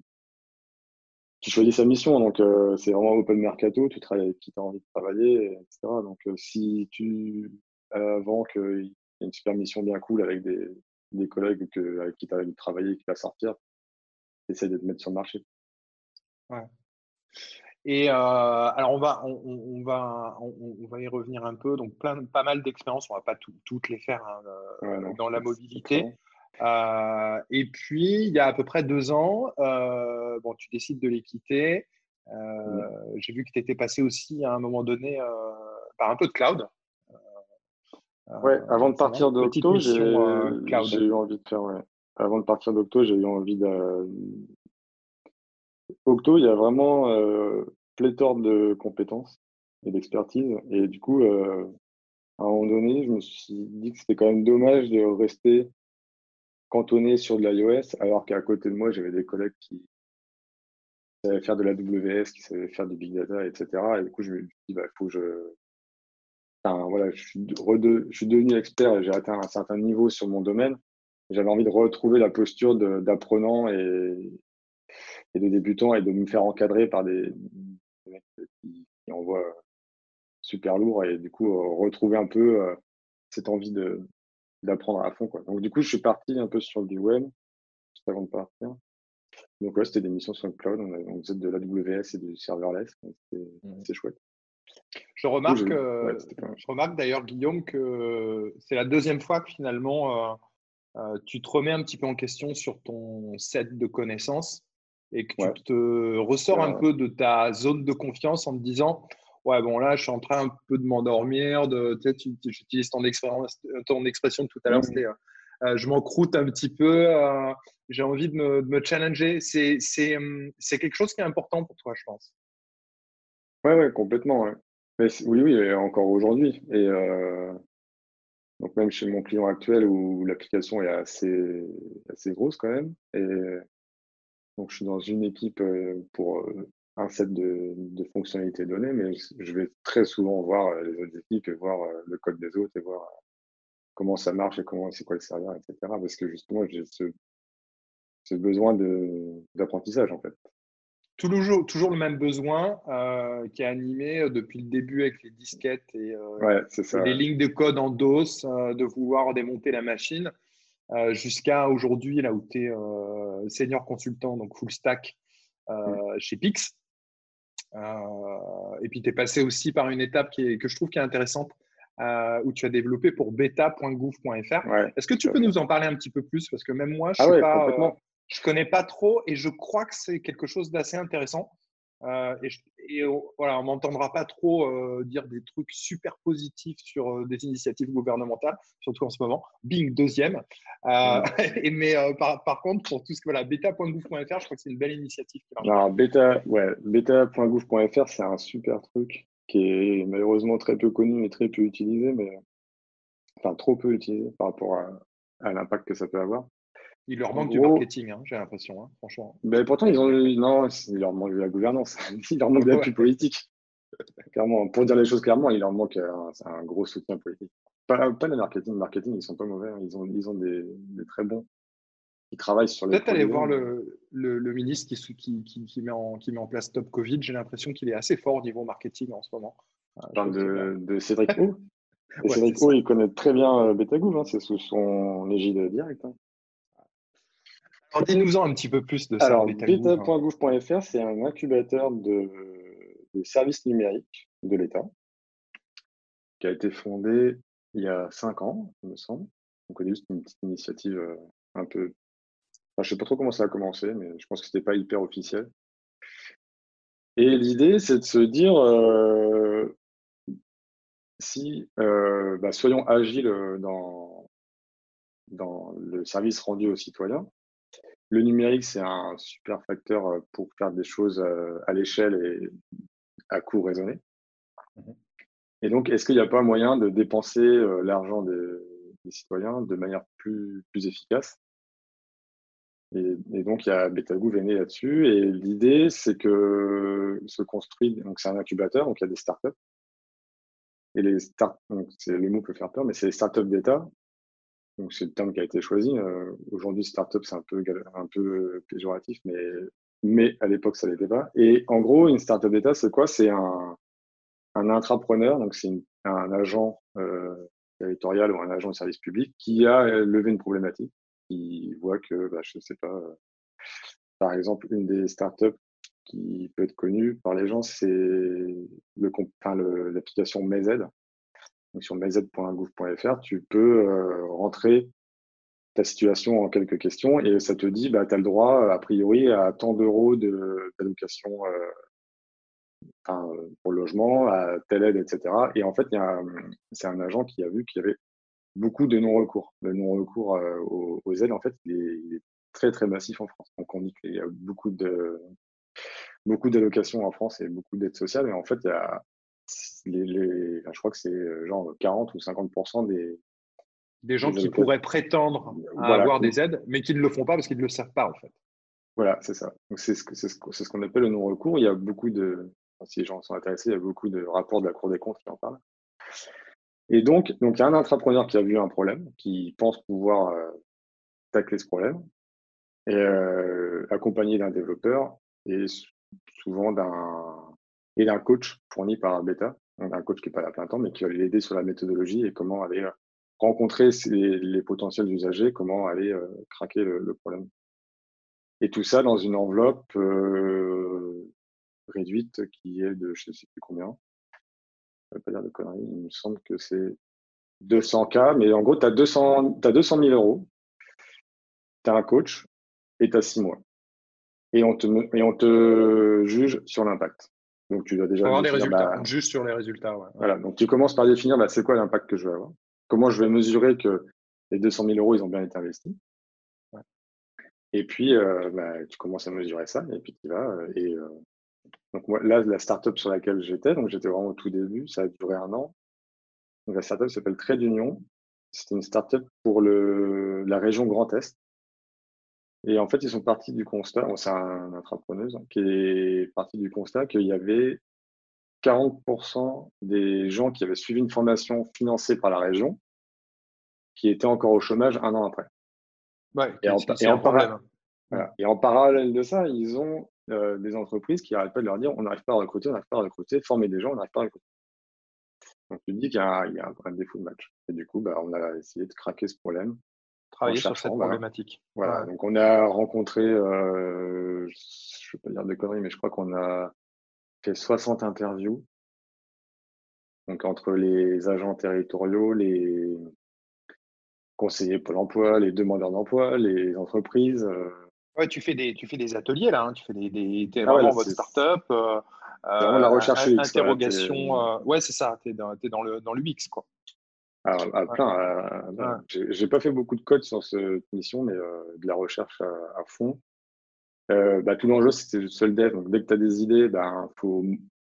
tu choisis sa mission. Donc, euh, c'est vraiment open mercato. Tu travailles avec qui tu as envie de travailler, etc. Donc, euh, si tu, avant qu'il y ait une super mission bien cool avec des, des collègues avec qui tu as envie de travailler qui va sortir, essaie de te mettre sur le marché. Ouais. Et alors, on va, on, va, on, va y revenir un peu. Donc, plein, pas mal d'expériences. On ne va pas toutes les faire hein, dans la mobilité. et puis, il y a à peu près deux ans, bon, tu décides de les quitter. J'ai vu que tu étais passé aussi à un moment donné par un peu de cloud. ouais, avant de partir d'Octo, j'ai eu envie de faire. Avant de partir d'Octo, j'ai eu envie de, Octo, il y a vraiment euh, pléthore de compétences et d'expertise. Et du coup, euh, à un moment donné, je me suis dit que c'était quand même dommage de rester cantonné sur de l'iOS, alors qu'à côté de moi, j'avais des collègues qui savaient faire de la WS, qui savaient faire du big data, etc. Et du coup, je me suis dit, bah, faut que je. Enfin, voilà, je suis, je suis devenu expert et j'ai atteint un certain niveau sur mon domaine. J'avais envie de retrouver la posture d'apprenant et, et de débutants et de me faire encadrer par des, mecs qui, envoient super lourd et du coup euh, retrouver un peu euh, cette envie de d'apprendre à fond quoi. Donc du coup je suis parti un peu sur du web juste avant de partir. Donc ouais, c'était des missions sur le cloud, on, faisait de l'AWS et du serverless, c'était mmh. chouette. Je remarque, euh, je remarque d'ailleurs Guillaume que c'est la deuxième fois que finalement tu te remets un petit peu en question sur ton set de connaissances et que tu te ressors un peu de ta zone de confiance en te disant Ouais, bon, là, je suis en train un peu de m'endormir. De, tu j'utilise ton, ton expression tout à l'heure, mmh. c'était euh, euh, je m'en croûte un petit peu, euh, j'ai envie de me, de me challenger. Hum, c'est quelque chose qui est important pour toi, je pense. Ouais, ouais, complètement. Mais oui, oui, encore aujourd'hui. Et donc, même chez mon client actuel où l'application est assez, assez grosse quand même. Et donc, je suis dans une équipe pour un set de, fonctionnalités données, mais je vais très souvent voir les autres équipes et voir le code des autres et voir comment ça marche et comment c'est quoi le serveur, etc. Parce que justement, j'ai ce, besoin d'apprentissage en fait. Toujours, toujours le même besoin qui est animé depuis le début avec les disquettes et, les lignes de code en DOS, de vouloir démonter la machine. Euh, jusqu'à aujourd'hui, là où tu es euh, senior consultant, donc full stack euh, mm. chez Pix. et puis, tu es passé aussi par une étape qui est, que je trouve qui est intéressante, où tu as développé pour beta.gouv.fr. Est-ce que tu peux nous en parler un petit peu plus? Parce que même moi, je ne ah connais pas trop et je crois que c'est quelque chose d'assez intéressant. Euh, et, voilà, on m'entendra pas trop euh, dire des trucs super positifs sur euh, des initiatives gouvernementales, surtout en ce moment. Bing, deuxième. et, mais par, contre, pour tout ce que voilà, beta.gouv.fr, je crois que c'est une belle initiative. Alors, beta, ouais, beta.gouv.fr, c'est un super truc qui est malheureusement très peu connu et très peu utilisé, mais enfin trop peu utilisé par rapport à l'impact que ça peut avoir. Il leur manque du marketing, hein, j'ai l'impression, hein, franchement. Mais pourtant, ils ont non, il leur manque de la gouvernance, il leur manque d'appui politique. clairement, pour dire les choses clairement, il leur manque un, un gros soutien politique. Pas, pas le marketing, le marketing, ils sont pas mauvais, hein. ils ont, ils ont des, très bons. Ils travaillent sur les. Peut-être aller voir le, le, ministre qui, qui, qui, met en, qui met en place Stop Covid. J'ai l'impression qu'il est assez fort au niveau marketing en ce moment. Euh, de, de, Cédric O. Cédric O, il connaît très bien euh, Betagouv, hein, c'est sous son égide direct. Dis-nous-en un petit peu plus de ça. Alors, beta.gouv.fr, c'est un incubateur de, services numériques de l'État qui a été fondé il y a cinq ans, il me semble. Donc, au début, c'était une petite initiative euh, un peu. je ne sais pas trop comment ça a commencé, mais je pense que ce n'était pas hyper officiel. Et l'idée, c'est de se dire euh, si euh, bah, soyons agiles dans, dans le service rendu aux citoyens le numérique, c'est un super facteur euh, pour faire des choses euh, à l'échelle et à coût raisonné. Mmh et donc, est-ce qu'il n'y a pas moyen de dépenser euh, l'argent des, citoyens de manière plus, plus efficace? Et, donc, il y a Betagouv est né là-dessus. Et l'idée, c'est que se construit, donc c'est un incubateur, donc il y a des startups. Et les startups, c'est le mot peut faire peur, mais c'est les startups d'État donc c'est le terme qui a été choisi. Euh, aujourd'hui, startup, c'est un peu, un peu péjoratif, mais, mais à l'époque, ça l'était pas. Et en gros, une startup d'État, c'est quoi? C'est un, un intrapreneur, donc c'est un agent euh, territorial ou un agent de service public qui a levé une problématique, qui voit que, bah, je ne sais pas, par exemple, une des startups qui peut être connu par les gens, c'est l'application MEZ. Donc sur mez.gouv.fr, tu peux euh, rentrer ta situation en quelques questions et ça te dit, bah, tu as le droit, a priori, à tant d'euros d'allocation euh, pour le logement, à telle aide, etc. Et en fait, c'est un agent qui a vu qu'il y avait beaucoup de non-recours. Le non-recours euh, aux, aides, en fait, il est, très, très massif en France. Donc, on dit qu'il y a beaucoup de beaucoup d'allocations en France et beaucoup d'aides sociales. Et en fait, il y a les, je crois que c'est euh, genre 40 ou 50% des, des gens qui pourraient prétendre avoir des aides, mais qui ne le font pas parce qu'ils ne le savent pas, en fait. Voilà, c'est ça. C'est ce, ce qu'on appelle le non-recours. Il y a beaucoup de, si les gens sont intéressés, il y a beaucoup de rapports de la Cour des comptes qui en parlent. Et donc, donc il y a un intrapreneur qui a vu un problème, qui pense pouvoir euh, tacler ce problème, et euh, accompagné d'un développeur et souvent d'un et d'un coach fourni par Beta, un coach qui n'est pas là à plein temps, mais qui va l'aider sur la méthodologie et comment aller euh, rencontrer les potentiels usagers, comment aller craquer le, problème. Et tout ça dans une enveloppe réduite qui est de je ne sais plus combien, je ne vais pas dire de conneries, il me semble que c'est 200K, mais en gros, tu as 200, as 200 000 euros, tu as un coach et tu as 6 mois. Et on te, et on te juge sur l'impact. Donc, tu dois déjà. Avoir des résultats, bah, juste sur les résultats. Voilà, donc tu commences par définir bah, c'est quoi l'impact que je vais avoir? Comment je vais mesurer que les 200 000 euros, ils ont bien été investis? Et puis, euh, bah, tu commences à mesurer ça, et puis tu vas. Euh, et, euh, donc là, la startup sur laquelle j'étais, donc j'étais vraiment au tout début, ça a duré un an. Donc la startup s'appelle Trade d'Union. C'était une startup pour le, la région Grand Est. Et en fait, ils sont partis du constat, c'est un entrepreneuse hein, qui est parti du constat qu'il y avait 40% des gens qui avaient suivi une formation financée par la région qui étaient encore au chômage un an après. et, en, et, en parallèle de ça, ils ont euh, des entreprises qui n'arrêtent pas de leur dire on n'arrive pas à recruter, on n'arrive pas à recruter, former des gens, on n'arrive pas à recruter. Donc tu dis qu'il y, a un vrai défaut de match. Et du coup, bah, on a essayé de craquer ce problème. Travailler sur cette problématique. Voilà. Donc on a rencontré, euh, je ne vais pas dire de conneries, mais je crois qu'on a fait 60 interviews. Donc entre les agents territoriaux, les conseillers Pôle emploi, les demandeurs d'emploi, les entreprises. Euh, Ouais, tu fais des, tu fais des ateliers là, hein. tu fais des, des es ah vraiment votre startup. Euh, la recherche UX. Interrogation. Ouais, euh, c'est ça, tu es, dans, dans, le, dans l'UX quoi. Ah, à plein. J'ai pas fait beaucoup de code sur cette mission, mais euh, de la recherche à, fond. bah, tout l'enjeu, c'était le seul dev. Donc, dès que tu as des idées, il bah, faut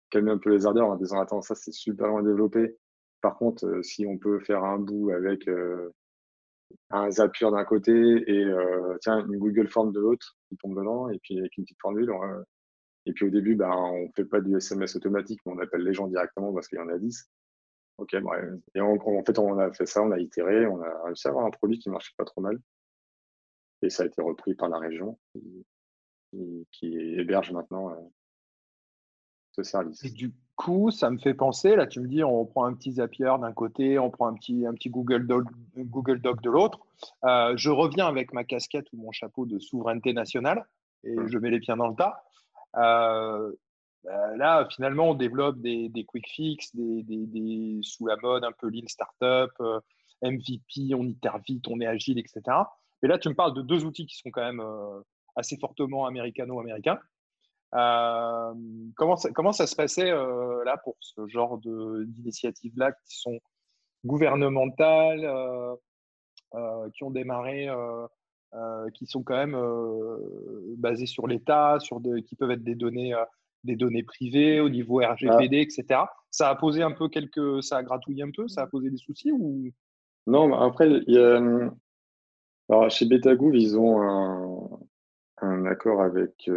calmer un peu les ardeurs en disant Attends, ça, c'est super loin développé. Par contre, si on peut faire un bout avec un Zapier d'un côté et euh, tiens, une Google Form de l'autre qui tombe dedans, et puis avec une petite formule. et puis au début, ben, on ne fait pas du SMS automatique, mais on appelle les gens directement parce qu'il y en a 10. Ok, bref. Et en fait, on a fait ça, on a itéré, on a réussi à avoir un produit qui marchait pas trop mal. Et ça a été repris par la région qui, héberge maintenant euh, ce service coup, ça me fait penser, là tu me dis, on prend un petit Zapier d'un côté, on prend un petit, un petit Google, Doc, Google Doc de l'autre. Euh, je reviens avec ma casquette ou mon chapeau de souveraineté nationale et je mets les pieds dans le tas. Euh, bah, là, finalement, on développe des, quick fix, des, sous la mode un peu lean startup, euh, MVP, on itère vite, on est agile, etc. Mais là, tu me parles de deux outils qui sont quand même assez fortement américano-américains. Euh, comment, ça, se passait euh, là pour ce genre d'initiatives-là qui sont gouvernementales, euh, qui ont démarré, qui sont quand même basées sur l'État, qui peuvent être des données, des données privées au niveau RGPD, ah. etc. Ça a posé un peu quelques, ça a gratouillé un peu, ça a posé des soucis ou? Non, après, il y a, alors, chez Betagouv, ils ont un, un accord avec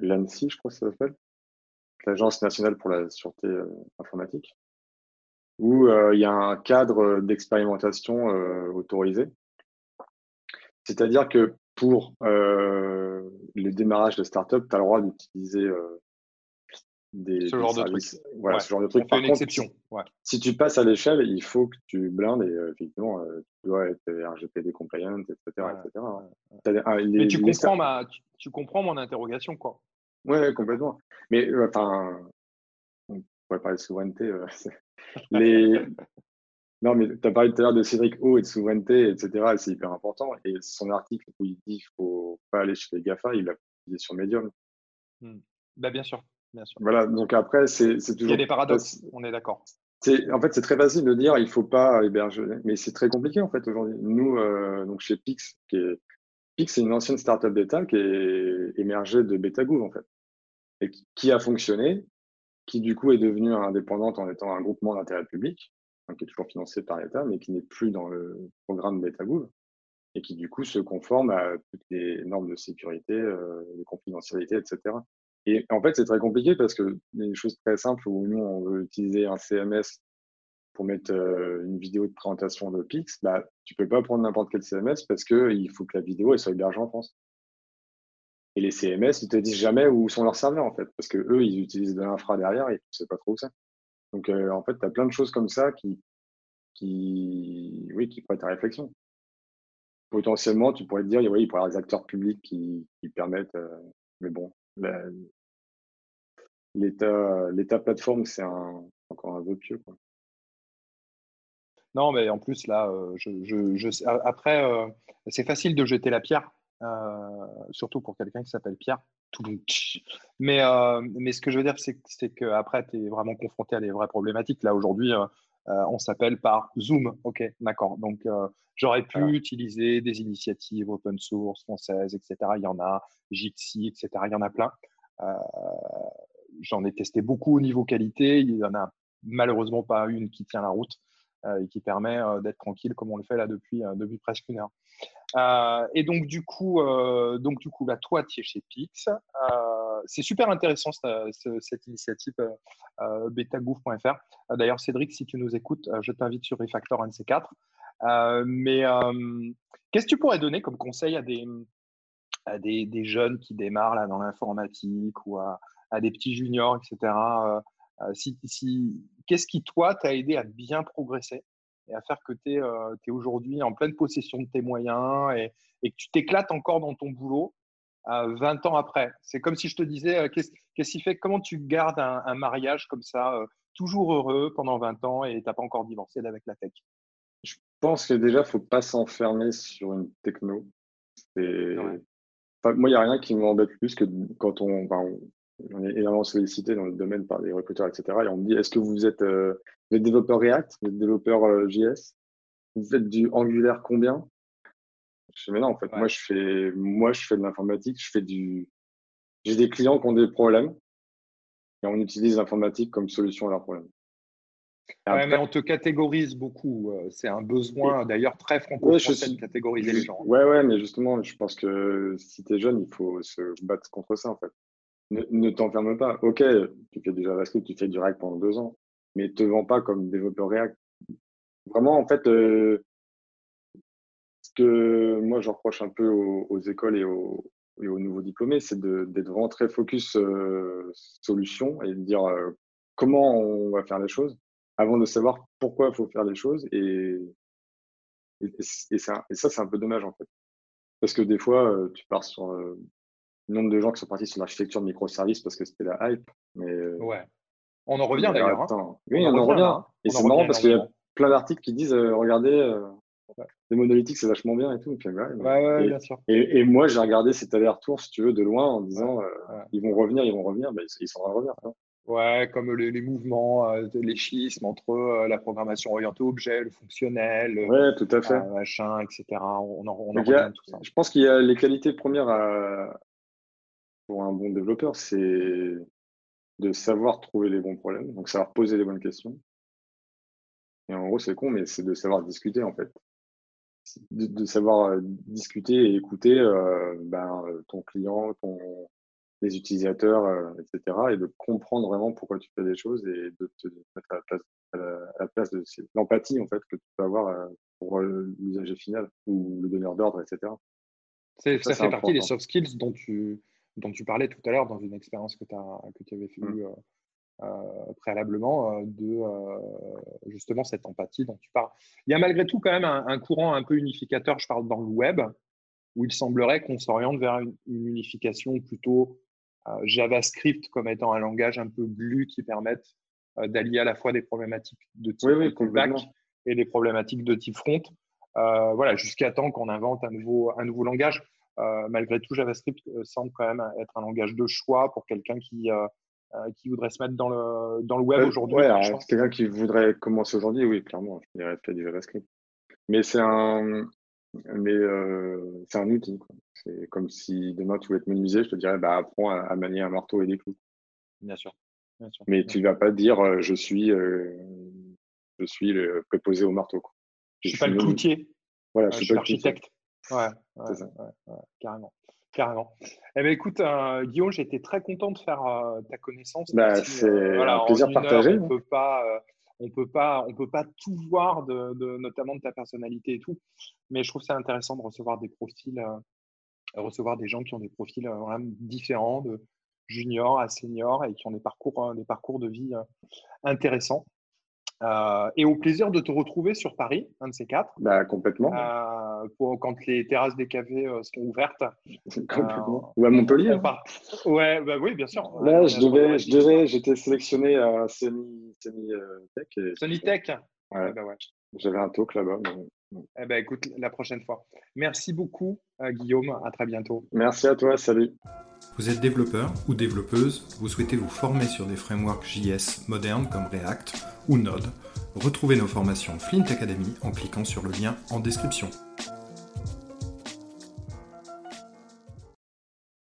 l'ANSI, je crois que ça s'appelle, l'Agence nationale pour la sûreté euh, informatique, où euh, il y a un cadre d'expérimentation euh, autorisé. C'est-à-dire que pour le démarrage de start-up, tu as le droit d'utiliser des, ce, genre de trucs. Voilà, ce genre de trucs. Par contre, exception. Si, tu passes à l'échelle, il faut que tu blindes et effectivement, tu dois être RGPD compliant, etc. etc. Mais tu comprends, ma, tu, comprends mon interrogation, quoi. Ouais, complètement. Mais enfin, on pourrait parler de souveraineté. les... Non, mais tu as parlé tout à l'heure de Cédric O et de souveraineté, etc. Et c'est hyper important. Et son article où il dit qu'il ne faut pas aller chez les GAFA, il l'a publié sur Medium. Hmm. Bah, bien sûr, bien sûr. Voilà, donc après, c'est toujours. Il y a des paradoxes, on est d'accord. En fait, c'est très facile de dire il ne faut pas héberger, mais c'est très compliqué en fait aujourd'hui. Nous, euh, donc chez Pix, qui est... Pix, c'est une ancienne startup d'État qui est émergée de BetaGouv en fait, et qui a fonctionné, qui du coup est devenue indépendante en étant un groupement d'intérêt public, qui est toujours financé par l'État, mais qui n'est plus dans le programme BetaGouv, et qui du coup se conforme à toutes les normes de sécurité, euh, de confidentialité, etc. Et en fait, c'est très compliqué parce qu'il y a choses très simples où nous, on veut utiliser un CMS pour mettre euh, une vidéo de présentation de Pix. Bah, tu peux pas prendre n'importe quel CMS parce qu'il faut que la vidéo soit hébergée en France. Et les CMS, ils te disent jamais où sont leurs serveurs, en fait, parce que eux, ils utilisent de l'infra derrière et tu sais pas trop où c'est. Donc, en fait, tu as plein de choses comme ça qui, qui, oui, qui être à réflexion. Potentiellement, tu pourrais te dire, oui, il pourrait y avoir des acteurs publics qui, permettent, mais bon, l'état, plateforme, c'est encore un vœu pieux. Non, mais en plus, là, je, après, c'est facile de jeter la pierre surtout pour quelqu'un qui s'appelle Pierre. Mais, euh, mais ce que je veux dire, c'est qu'après, tu es vraiment confronté à des vraies problématiques. Là, aujourd'hui, euh, on s'appelle par Zoom. OK, d'accord. Donc, j'aurais pu utiliser des initiatives open source françaises, etc. Il y en a, Jitsi, etc. Il y en a plein. J'en ai testé beaucoup au niveau qualité. Il n'y en a malheureusement pas une qui tient la route. Euh, et qui permet euh, d'être tranquille comme on le fait là depuis, euh, depuis presque une heure. Et donc, du coup, donc, du coup bah, toi, tu es chez Pix. c'est super intéressant cette, initiative betagouv.fr. D'ailleurs, Cédric, si tu nous écoutes, je t'invite sur Refactor NC4. mais qu'est-ce que tu pourrais donner comme conseil à des, à des, jeunes qui démarrent là, dans l'informatique ou à, à, des petits juniors, etc. si, si, qu'est-ce qui, toi, t'a aidé à bien progresser? Et à faire que tu es, euh, aujourd'hui en pleine possession de tes moyens et, que tu t'éclates encore dans ton boulot 20 ans après. C'est comme si je te disais, euh, qu'est-ce qui fait, comment tu gardes un, mariage comme ça, euh, toujours heureux pendant 20 ans et tu n'as pas encore divorcé avec la tech? Je pense que déjà, il ne faut pas s'enfermer sur une techno. moi, il n'y a rien qui m'embête plus que quand on, J'en ai énormément sollicité dans le domaine par des recruteurs, etc. Et on me dit est-ce que vous êtes, euh, développeur React? Vous êtes développeur euh, JS Vous faites du Angular combien? Je dis mais non, en fait, moi, je fais, moi, je fais de l'informatique, je fais du. J'ai des clients qui ont des problèmes et on utilise l'informatique comme solution à leurs problèmes. Ouais, mais on te catégorise beaucoup. Euh, c'est un besoin d'ailleurs très franco-français de catégoriser les gens. Ouais, ouais, mais justement, je pense que si tu es jeune, il faut se battre contre ça en fait ne, t'enferme pas. Ok, tu fais du JavaScript, tu fais du React pendant deux ans, mais te vends pas comme développeur React. Vraiment, en fait, euh, ce que moi je reproche un peu aux, écoles et aux, nouveaux diplômés, c'est d'être vraiment très focus euh, solution et de dire euh, comment on va faire les choses avant de savoir pourquoi il faut faire les choses. Et, et, ça, et ça c'est un peu dommage en fait. Parce que des fois, tu pars sur nombre de gens qui sont partis sur l'architecture de microservices parce que c'était la hype. Mais, euh, ouais. On en revient d'ailleurs. Hein. Oui, on, en revient. Hein. Et c'est marrant parce qu'il y a plein d'articles qui disent euh, regardez, euh, les monolithiques c'est vachement bien et tout. ouais, ouais, et, bien sûr. Et, moi j'ai regardé cet aller-retour, si tu veux, de loin en disant ils vont revenir, ils vont revenir, bah, ils, sont en revenir. Ouais, comme les, mouvements, les schismes entre la programmation orientée objet, le fonctionnel, ouais, tout à fait. machin, etc. On en, on en tout ça. Je pense qu'il y a les qualités premières à, pour un bon développeur, c'est de savoir trouver les bons problèmes, donc savoir poser les bonnes questions. Et en gros, c'est con, mais c'est de savoir discuter en fait. De, savoir euh, discuter et écouter euh, ben, ton client, ton, les utilisateurs, euh, etc. Et de comprendre vraiment pourquoi tu fais des choses et de te mettre à la place, à la, place de l'empathie en fait que tu peux avoir pour l'usager final ou le donneur d'ordre, etc. Ça, ça fait partie des soft skills dont tu, dont tu parlais tout à l'heure dans une expérience que, que tu avais fait mmh. euh, euh, préalablement, euh, de justement cette empathie dont tu parles. Il y a malgré tout quand même un, courant un peu unificateur, je parle dans le web, où il semblerait qu'on s'oriente vers une, unification plutôt JavaScript comme étant un langage un peu glue qui permette d'allier à la fois des problématiques de type back et des problématiques de type front. voilà, jusqu'à temps qu'on invente un nouveau, un nouveau langage. Malgré tout, JavaScript semble quand même être un langage de choix pour quelqu'un qui, qui voudrait se mettre dans le, dans le web aujourd'hui. Ouais, quelqu'un qui voudrait commencer aujourd'hui, oui, clairement, je dirais peut-être du JavaScript. Mais c'est un, mais euh, c'est un outil. C'est comme si demain tu voulais te menuiser, je te dirais bah, apprends à, manier un marteau et des clous. Bien sûr. mais tu ne vas pas dire euh, je suis, euh, je suis le préposé au marteau. Quoi. Je, ne suis pas le cloutier. Voilà, je, suis l'architecte. Ouais, carrément. Carrément. Eh ben, écoute, Guillaume, j'ai été très content de faire ta connaissance. Bah, c'est un plaisir partagé. on ne peut pas on peut pas, on peut pas tout voir de, notamment de ta personnalité et tout. Mais je trouve ça intéressant de recevoir des profils, euh, recevoir des gens qui ont des profils euh, vraiment différents, de junior à senior et qui ont des parcours, euh, des parcours de vie intéressants. Euh, et au plaisir de te retrouver sur Paris, un de ces quatre. Bah, complètement. Euh, pour, quand les terrasses des cafés euh, seront ouvertes. complètement. Ou à Montpellier. Hein. Ouais, bah, oui, bien sûr. Là, je devais, je devais, j'étais sélectionné à Sony, Tech. Sony Tech. Ouais. Bah, ouais. J'avais un talk là-bas. Eh ben, écoute, la prochaine fois. Merci beaucoup, Guillaume. À très bientôt. Merci à toi. Salut. Vous êtes développeur ou développeuse, vous souhaitez vous former sur des frameworks JS modernes comme React ou Node, retrouvez nos formations Flint Academy en cliquant sur le lien en description.